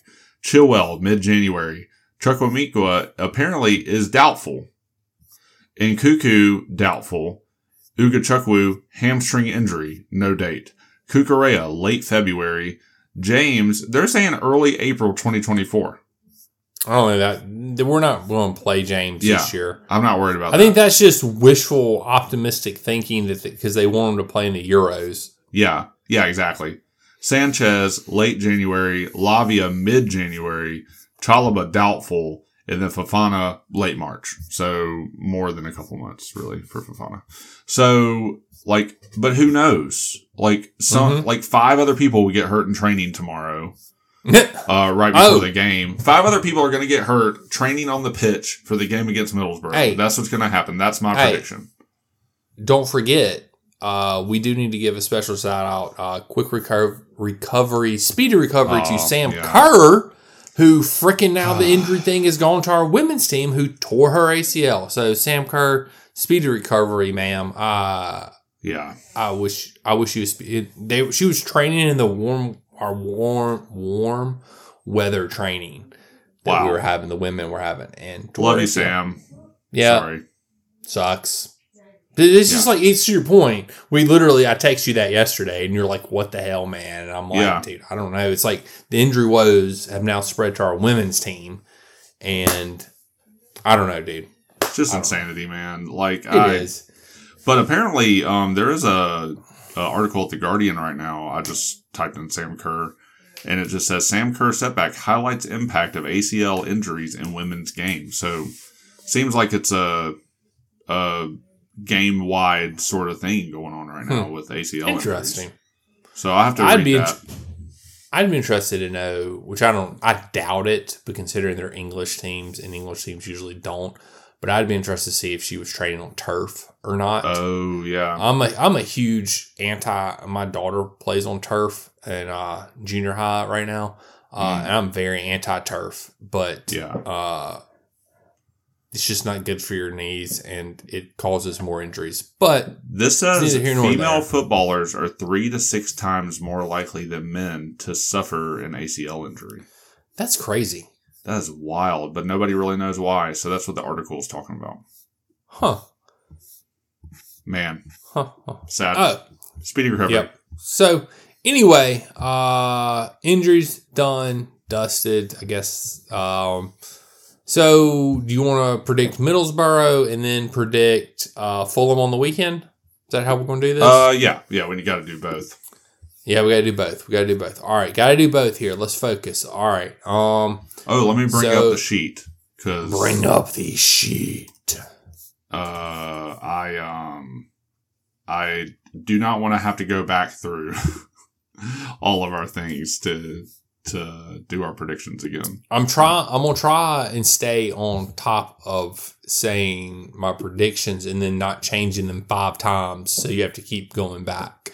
Chilwell, mid January. Chukwuemeka apparently is doubtful. And Cuckoo, doubtful. Ugochukwu, hamstring injury, no date. Cucurella, late February. James, they're saying early April 2024. I don't know that we're not going to play James this year. I'm not worried about that. I that. think that's just wishful, optimistic thinking that because they want him to play in the Euros. Yeah, yeah, exactly. Sanchez, late January. Lavia, mid January. Chalobah, doubtful. And then Fofana, late March. So more than a couple months, really, for Fofana. So, like, but who knows? Like, some, Mhm. like five other people would get hurt in training tomorrow. uh, right before Oh. the game. Five other people are going to get hurt training on the pitch for the game against Middlesbrough. Hey. That's what's going to happen. That's my Hey. prediction. Don't forget, uh, we do need to give a special shout out, uh, quick reco- recovery, speedy recovery Oh, to Sam yeah. Kerr, who freaking now the injury thing has gone to our women's team who tore her ACL. So Sam Kerr, speedy recovery, ma'am. Uh, Yeah. I wish I wish she was it, they she was training in the warm our warm warm weather training that we were having the women were having and Love you, Sam. yeah Sorry. sucks it's just Yeah. like it's to your point we literally I text you that yesterday and you're like what the hell man and I'm like Yeah. dude I don't know it's like the injury woes have now spread to our women's team and I don't know dude It's just insanity, man. Like, It I, is. But apparently, um, there is a, a article at the Guardian right now. I just typed in Sam Kerr, and it just says Sam Kerr setback highlights impact of ACL injuries in women's game. So, seems like it's a a game wide sort of thing going on right hmm. now with ACL. interesting Injuries. So I have to I'd read be that. I'd be interested to know, which I don't, I doubt it, but considering they're English teams and English teams usually don't, but I'd be interested to see if she was training on turf or not. oh yeah, I'm a I'm a huge anti. My daughter plays on turf and uh, junior high right now, uh, Mm. and I'm very anti turf. But yeah. uh, it's just not good for your knees, and it causes more injuries. But This says neither here nor female footballers are three to six times more likely than men to suffer an ACL injury. that's crazy, That is wild, but nobody really knows why. So that's what the article is talking about. huh? Man, sad. Oh, Speedy recovery. Yep. So anyway, uh injuries done, dusted, I guess. Um so do you want to predict Middlesbrough and then predict uh Fulham on the weekend? Is that how we're going to do this? Uh, yeah, yeah. We got to do both. yeah, we got to do both. We got to do both. All right, got to do both here. Let's focus. All right. Um Oh, let me bring So- up the sheet because bring up the sheet. Uh, I um, I do not want to have to go back through all of our things to to do our predictions again. I'm trying. I'm gonna try and stay on top of saying my predictions and then not changing them five times. So you have to keep going back.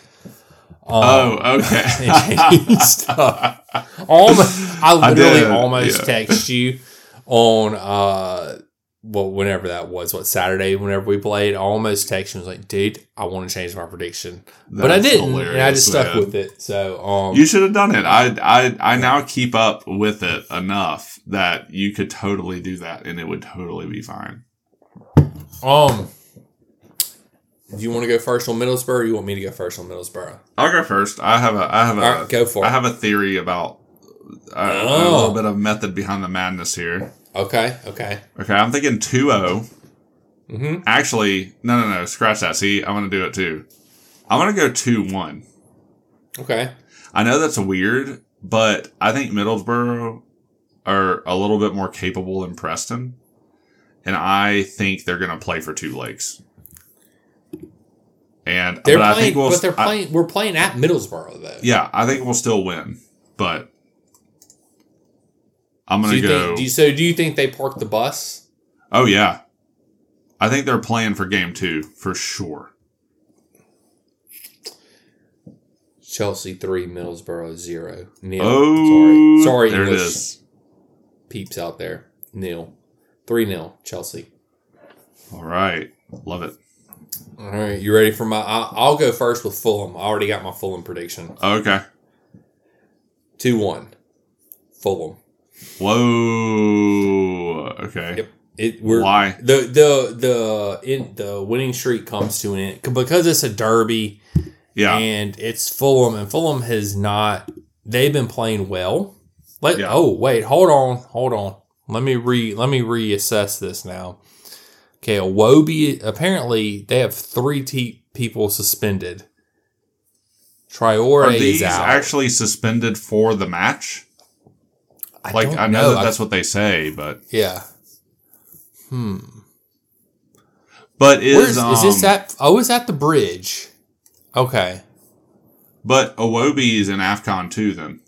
Um, oh, okay. stuff. Almost, I I literally did, almost yeah. text you on uh, well, whenever that was, what Saturday, whenever we played, I almost texted and was like, dude, I want to change my prediction, but I didn't, and I just stuck man. with it. So, um, You should have done it. I, I, I now keep up with it enough that you could totally do that and it would totally be fine. Um, do you want to go first on Middlesbrough, or you want me to go first on Middlesbrough? I'll go first. I have a, I have a, right, go for I it. have a theory about uh, a Oh. little bit of method behind the madness here. Okay, okay. Okay, I'm thinking 2-0. Mm-hmm. Actually, no, no, no. Scratch that. See, I'm going to do it too. I'm going to go 2-1. Okay. I know that's weird, but I think Middlesbrough are a little bit more capable than Preston. And I think they're going to play for two legs. And They're but I playing, think we'll, but they're I- playing. we're playing at Middlesbrough though. yeah, I think we'll still win, but I'm Do going you to go. think? Do you, so do you think they parked the bus? oh yeah, I think they're playing for game two for sure. Chelsea three, Middlesbrough zero. Nil. Oh, sorry, sorry, there English it is. peeps out there. Nil, three nil. Chelsea. All right, love it. All right, you ready for my? I, I'll go first with Fulham. I already got my Fulham prediction. Okay. Two one. Fulham. Whoa. Okay. Yep. It we're Why? the the the in the winning streak comes to an end because it's a derby Yeah. and it's Fulham and Fulham has not they've been playing well. Let Yeah. oh wait hold on hold on let me re let me reassess this now. Okay, Iwobi apparently they have three te- people suspended. Traore Are is these out. actually suspended for the match? I Like I know, that that's what they say, but yeah. Hmm. but is Where's um, is this at? Oh, it's at the bridge. Okay. But Iwobi is in Afcon too. Then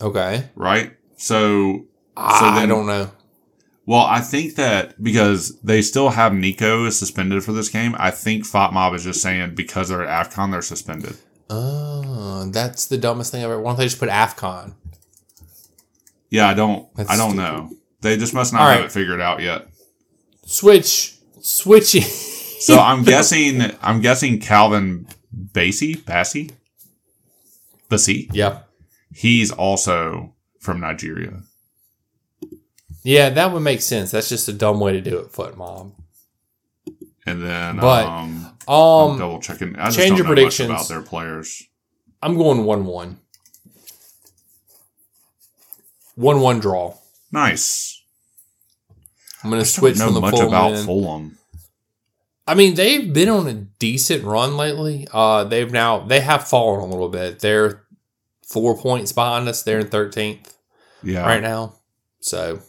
Okay. right? So, I then- don't know. well, I think that because they still have Nico suspended for this game, I think FotMob is just saying because they're at AFCON, they're suspended. Oh, that's the dumbest thing ever. Why don't they just put AFCON? Yeah, I don't, That's I don't stupid. know. They just must not All have right. it figured out yet. Switch, switching. So I'm guessing, I'm guessing Calvin Bassey, Bassey, Bassey, yep. he's also from Nigeria. Yeah, that would make sense. That's just a dumb way to do it, FotMob. And then, But, um, Um, double checking. I just change don't your know predictions. much about their players. I'm going one one. One one draw. Nice. I'm going to switch from the much full about. Fulham. I mean, they've been on a decent run lately. Uh, they've now they have fallen a little bit. They're four points behind us. They're in thirteenth Yeah. right now. So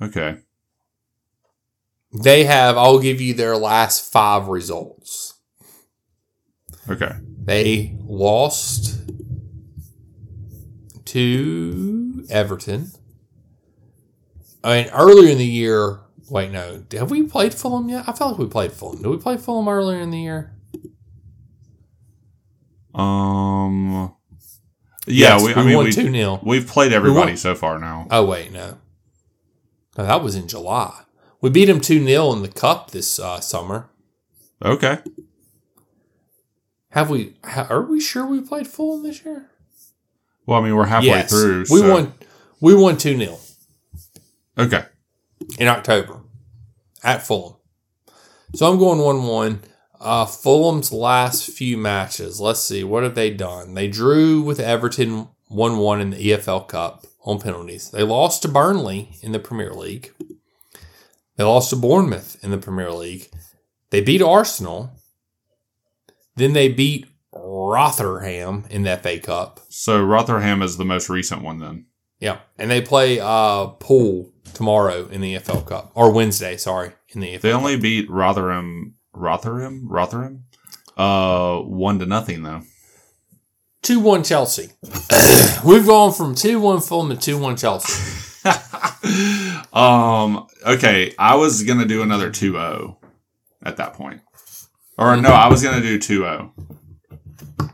Okay. They have. I'll give you their last five results. Okay. They lost to Everton. I mean, earlier in the year. Wait, no. Have we played Fulham yet? I felt like we played Fulham. Did we play Fulham earlier in the year? Um. Yeah, Yes, we, I mean, won we, 2 0. we've played everybody won- so far now. Oh, wait, no. No, that was in July. We beat them 2 0 in the Cup this uh, summer. Okay. Have we, ha, are we sure we played Fulham this year? Well, I mean, we're halfway through. We so- won, we won 2 0 Okay. in October at Fulham. So I'm going 1 1. Uh, Fulham's last few matches. Let's see. What have they done? They drew with Everton 1 1 in the EFL Cup on penalties. They lost to Burnley in the Premier League. They lost to Bournemouth in the Premier League. They beat Arsenal. Then they beat Rotherham in the FA Cup. So Rotherham is the most recent one then. Yeah. And they play uh, Pool tomorrow in the EFL Cup. Or Wednesday, sorry, in the EFL They only beat Rotherham. Rotherham. Rotherham. Uh, one to nothing though. 2 1 Chelsea. We've gone from 2 1 Fulham to 2 1 Chelsea. um. Okay, I was gonna do another 2-0 at that point, or no, I was gonna do 2-0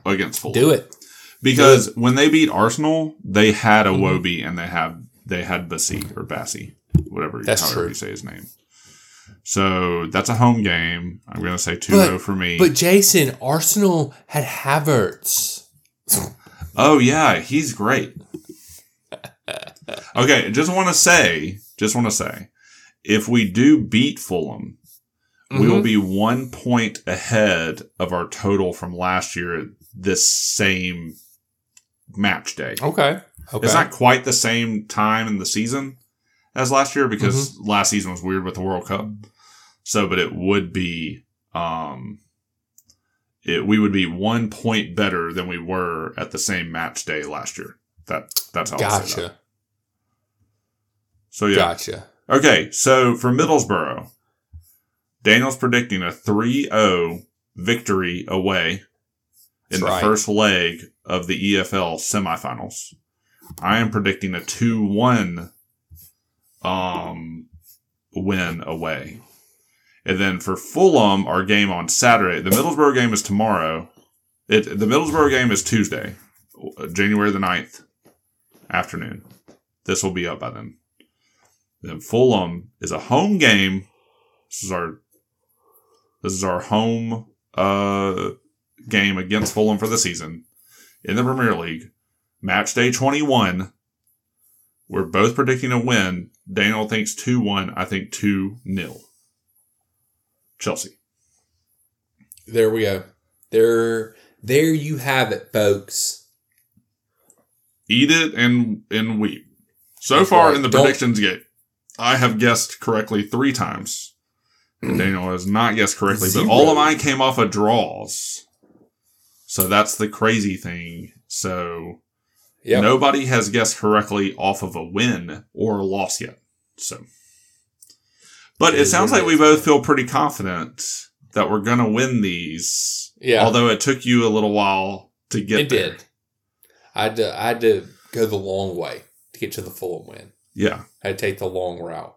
against Fulham. Do it. because when they beat Arsenal, they had a Wobie and they have they had Bassi or Bassi, whatever That's true. you say his name. So that's a home game. I'm gonna say 2-0 for me. But Jason, Arsenal had Havertz. Oh yeah, he's great. Okay, just want to say, just want to say, if we do beat Fulham, we will be one point ahead of our total from last year this same match day. Okay. Okay. It's not quite the same time in the season as last year because Mm-hmm. last season was weird with the World Cup. So, but it would be, um, it, we would be one point better than we were at the same match day last year. That that's how I'll say that. Gotcha. So yeah. Gotcha. Okay, so for Middlesbrough, Daniel's predicting a 3-0 victory away in That's the right. first leg of the EFL semifinals. I am predicting a 2-1 um win away. And then for Fulham, our game on Saturday, the Middlesbrough game is tomorrow. It the Middlesbrough game is Tuesday, January the 9th afternoon. This will be up by then. Then Fulham is a home game. This is our this is our home uh game against Fulham for the season in the Premier League. Match day 21. We're both predicting a win. Daniel thinks 2-1, I think 2-0. Chelsea. There we go. There, there you have it, folks. Eat it and and weep. So That's far right. in the Don't- predictions game, I have guessed correctly three times. And hmm. Daniel has not guessed correctly, but all of mine came off of draws. So that's the crazy thing. So Yep. nobody has guessed correctly off of a win or a loss yet. So, but It it sounds like we both feel pretty confident that we're gonna win these. Yeah. Although it took you a little while to get it there. did. I had to I had to go the long way to get to the full win. Yeah. I had to take the long route.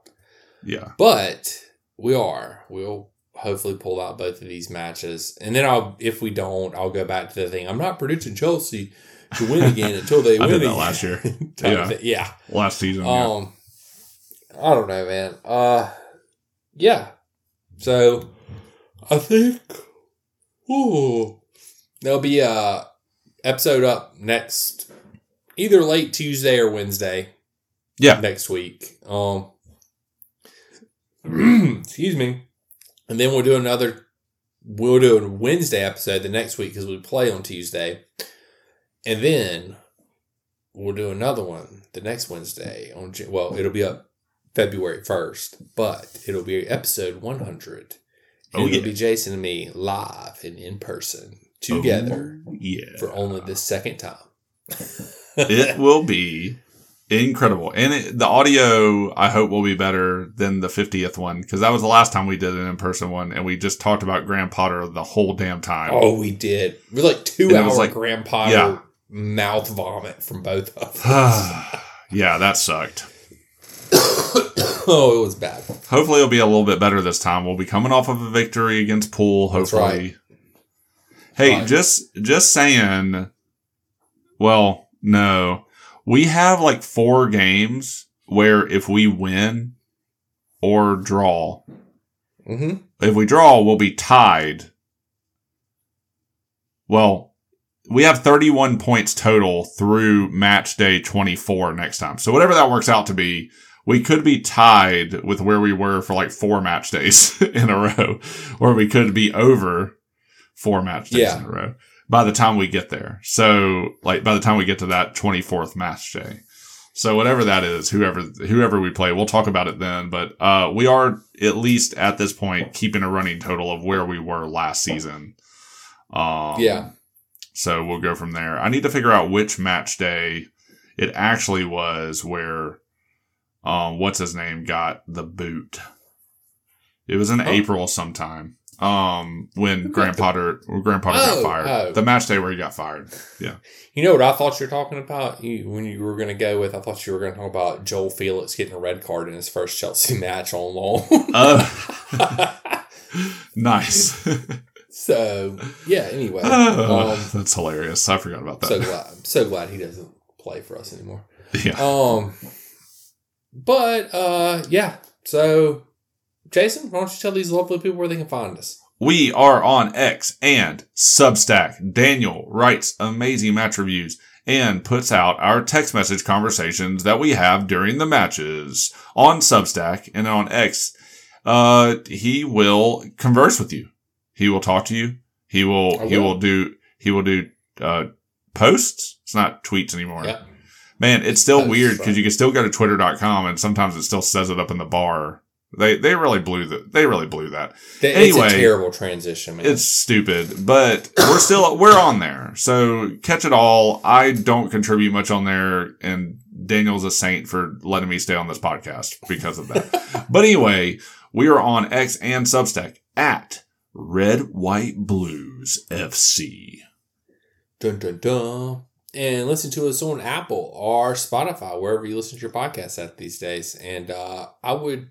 Yeah. But we are. We'll hopefully pull out both of these matches. And then I'll if we don't, I'll go back to the thing. I'm not predicting Chelsea to win again until they win did that again. last year. Yeah. yeah. Last season. yeah. Um, I don't know, man. Uh, yeah. So, I think, ooh, there'll be a episode up next, either late Tuesday or Wednesday Yeah. next week. Um, excuse me, and then we'll do another. We'll do a Wednesday episode the next week because we play on Tuesday, and then we'll do another one the next Wednesday on. Well, it'll be up February first, but it'll be episode one hundred. Oh, it'll yeah. be Jason and me live and in person together Oh, yeah. for only the second time. it will be incredible. And it, the audio, I hope, will be better than the 50th one because that was the last time we did an in person one. And we just talked about Graham Potter the whole damn time. Oh, we did. It was like two and hour like- grandpa yeah. mouth vomit from both of us. yeah, that sucked. oh, it was bad. Hopefully, it'll be a little bit better this time. We'll be coming off of a victory against Pool. That's Hopefully. Hey, Right. just just saying. Well, no, we have like four games where if we win or draw, Mm-hmm. if we draw, we'll be tied. Well, we have 31 points total through match day 24 next time. So whatever that works out to be, we could be tied with where we were for like four match days in a row, or we could be over four match days Yeah. in a row by the time we get there. So like by the time we get to that 24th match day. So whatever that is, whoever whoever we play, we'll talk about it then. But uh, we are at least at this point keeping a running total of where we were last season. Um, Yeah. So we'll go from there. I need to figure out which match day it actually was where um what's his name got the boot. It was in Oh. April sometime. Um when Who Graham got the- Potter when Graham Potter Oh, got fired. oh. The match day where he got fired. Yeah. You know what I thought you were talking about? You, when you were going to go with, I thought you were going to talk about João Félix getting a red card in his first Chelsea match on loan. Oh nice. so yeah. Anyway, Oh, um, that's hilarious. I forgot about that. so glad. I'm so glad he doesn't play for us anymore. yeah. Um, but uh, yeah. So, Jason, why don't you tell these lovely people where they can find us? We are on X and Substack. Daniel writes amazing match reviews and puts out our text message conversations that we have during the matches on Substack and on X. Uh, he will converse with you. He will talk to you. He will, I he will. will do, he will do, uh, posts. It's not tweets anymore. Yeah. Man, it's still Posts, weird because you can still go to twitter.com and sometimes it still says it up in the bar. They, they really blew the, they really blew that. Th- Anyway, it's a terrible transition, man. It's stupid, but we're still we're on there. So catch it all. I don't contribute much on there, and Daniel's a saint for letting me stay on this podcast because of that. but anyway, we are on X and Substack at Red White Blues FC. Dun dun dun. And listen to us on Apple or Spotify, wherever you listen to your podcasts at these days. And uh, I would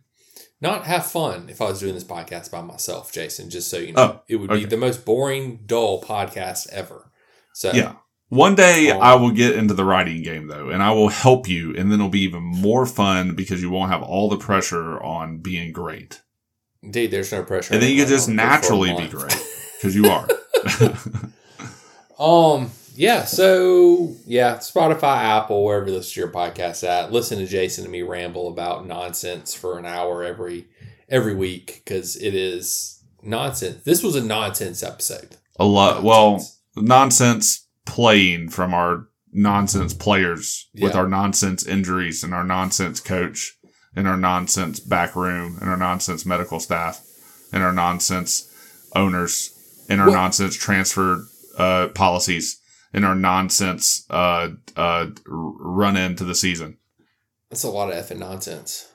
not have fun if I was doing this podcast by myself, Jason, just so you know. Oh, it would okay. be the most boring, dull podcast ever. So Yeah. One day Um, I will get into the writing game though, and I will help you, and then it'll be even more fun because you won't have all the pressure on being great. indeed, there's no pressure. And then you can just anyone for a naturally be great because you are. Um, yeah, so yeah, Spotify, Apple, wherever listen to your podcast at. Listen to Jason and me ramble about nonsense for an hour every every week because it is nonsense. This was a nonsense episode. a lot. Well, Nonsense. nonsense playing from our nonsense players with our nonsense injuries and our nonsense coach and our nonsense back room and our nonsense medical staff and our nonsense owners and our Well- nonsense transfer uh, policies and our nonsense uh, uh, run into the season. That's a lot of effing nonsense.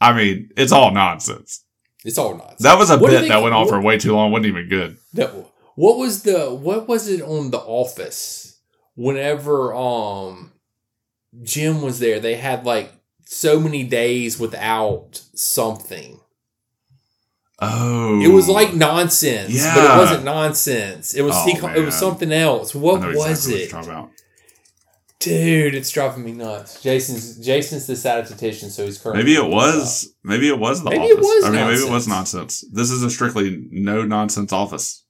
I mean, it's all nonsense. It's all nonsense. That was a What bit they- that went on for way too long. wasn't even good. No, what was the what was it on The Office whenever um Jim was there, they had like so many days without something. Oh, It was like oh. nonsense, but Yeah. it wasn't nonsense. It was Oh, he, it was something else. I What know was exactly what it? about. Dude, it's driving me nuts. Jason's Jason's the statistician, so he's currently Maybe it was. Maybe it was the Maybe office. it was I mean, maybe it was nonsense. This is a strictly no nonsense office.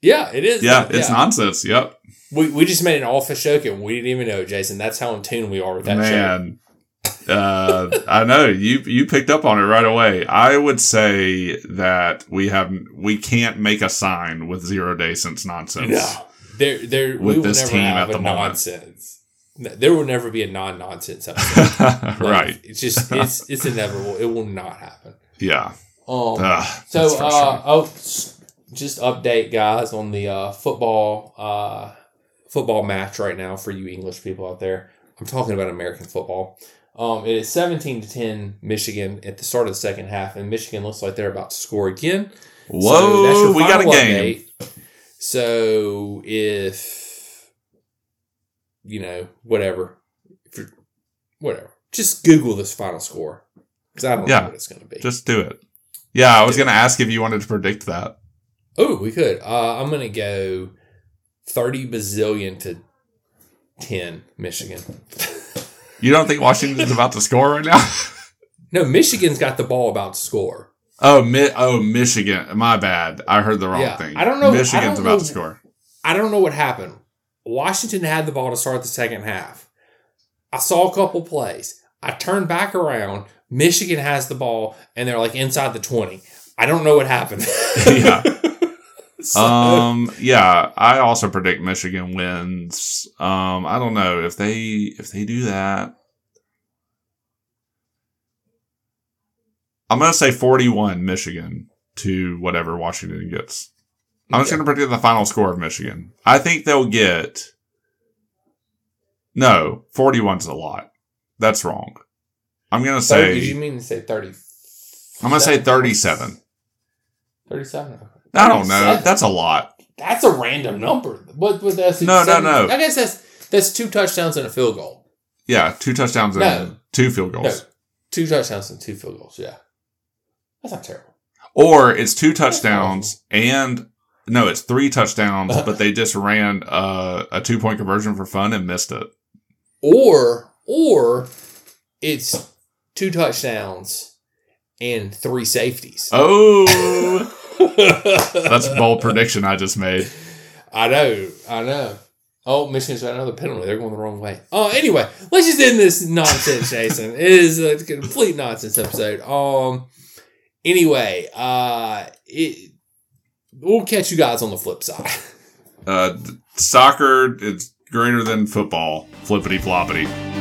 Yeah, it is. Yeah, it's nonsense. Yep, We, we just made an office joke and we didn't even know, Jason. That's how in tune we are with that show. Uh, I know you you picked up on it right away. I would say that we have we can't make a sign with zero day since nonsense. No, there, there. we With will this never team have at a the moment. nonsense. There will never be a non-nonsense episode. Like, right. It's just it's it's inevitable. It will not happen. Yeah. Um. Ugh, so uh oh, just update guys on the uh, football uh football match right now for you English people out there. I'm talking about American football. Um, it is 17 to 10 Michigan at the start of the second half, and Michigan looks like they're about to score again. So that's Whoa, your we got a game. update. So if you know whatever, if you're, whatever, just Google this final score because I don't Yeah, know what it's going to be. Just do it. Yeah, I was going to ask if you wanted to predict that. oh, we could. Uh, I'm going to go thirty bazillion to ten Michigan. You don't think Washington's about to score right now? no, Michigan's got the ball about to score. oh, Mi- oh, Michigan. My bad. I heard the wrong Yeah, thing. I don't know- Michigan's don't about know- to score. I don't know what happened. Washington had the ball to start the second half. I saw a couple plays. I turned back around. Michigan has the ball, and they're like inside the 20. I don't know what happened. Yeah. So- um yeah i also predict michigan wins. Um i don't know if they if they do that. I'm gonna say 41 michigan to whatever washington gets. I'm just gonna predict the final score of michigan. I think they'll get no 41's a lot. That's wrong. I'm gonna 30, say did you mean to say 30? i'm gonna say 37 37. I don't know 37? that's a lot That's a random number. What with that's No, no, no. I guess that's that's two touchdowns and a field goal. yeah two touchdowns and No. two field goals No, two touchdowns and two field goals. Yeah, that's not terrible. Or it's two touchdowns and no, it's three touchdowns, but they just ran uh, a two point conversion for fun and missed it. Or or it's two touchdowns and three safeties. Oh, that's a bold prediction I just made. I know, I know. Oh, Michigan's got another penalty. They're going the wrong way. Oh, anyway, let's just end this nonsense, Jason. It is a complete nonsense episode. Um, anyway, uh, it, we'll catch you guys on the flip side. Uh, soccer, it's greater than football. Flippity floppity.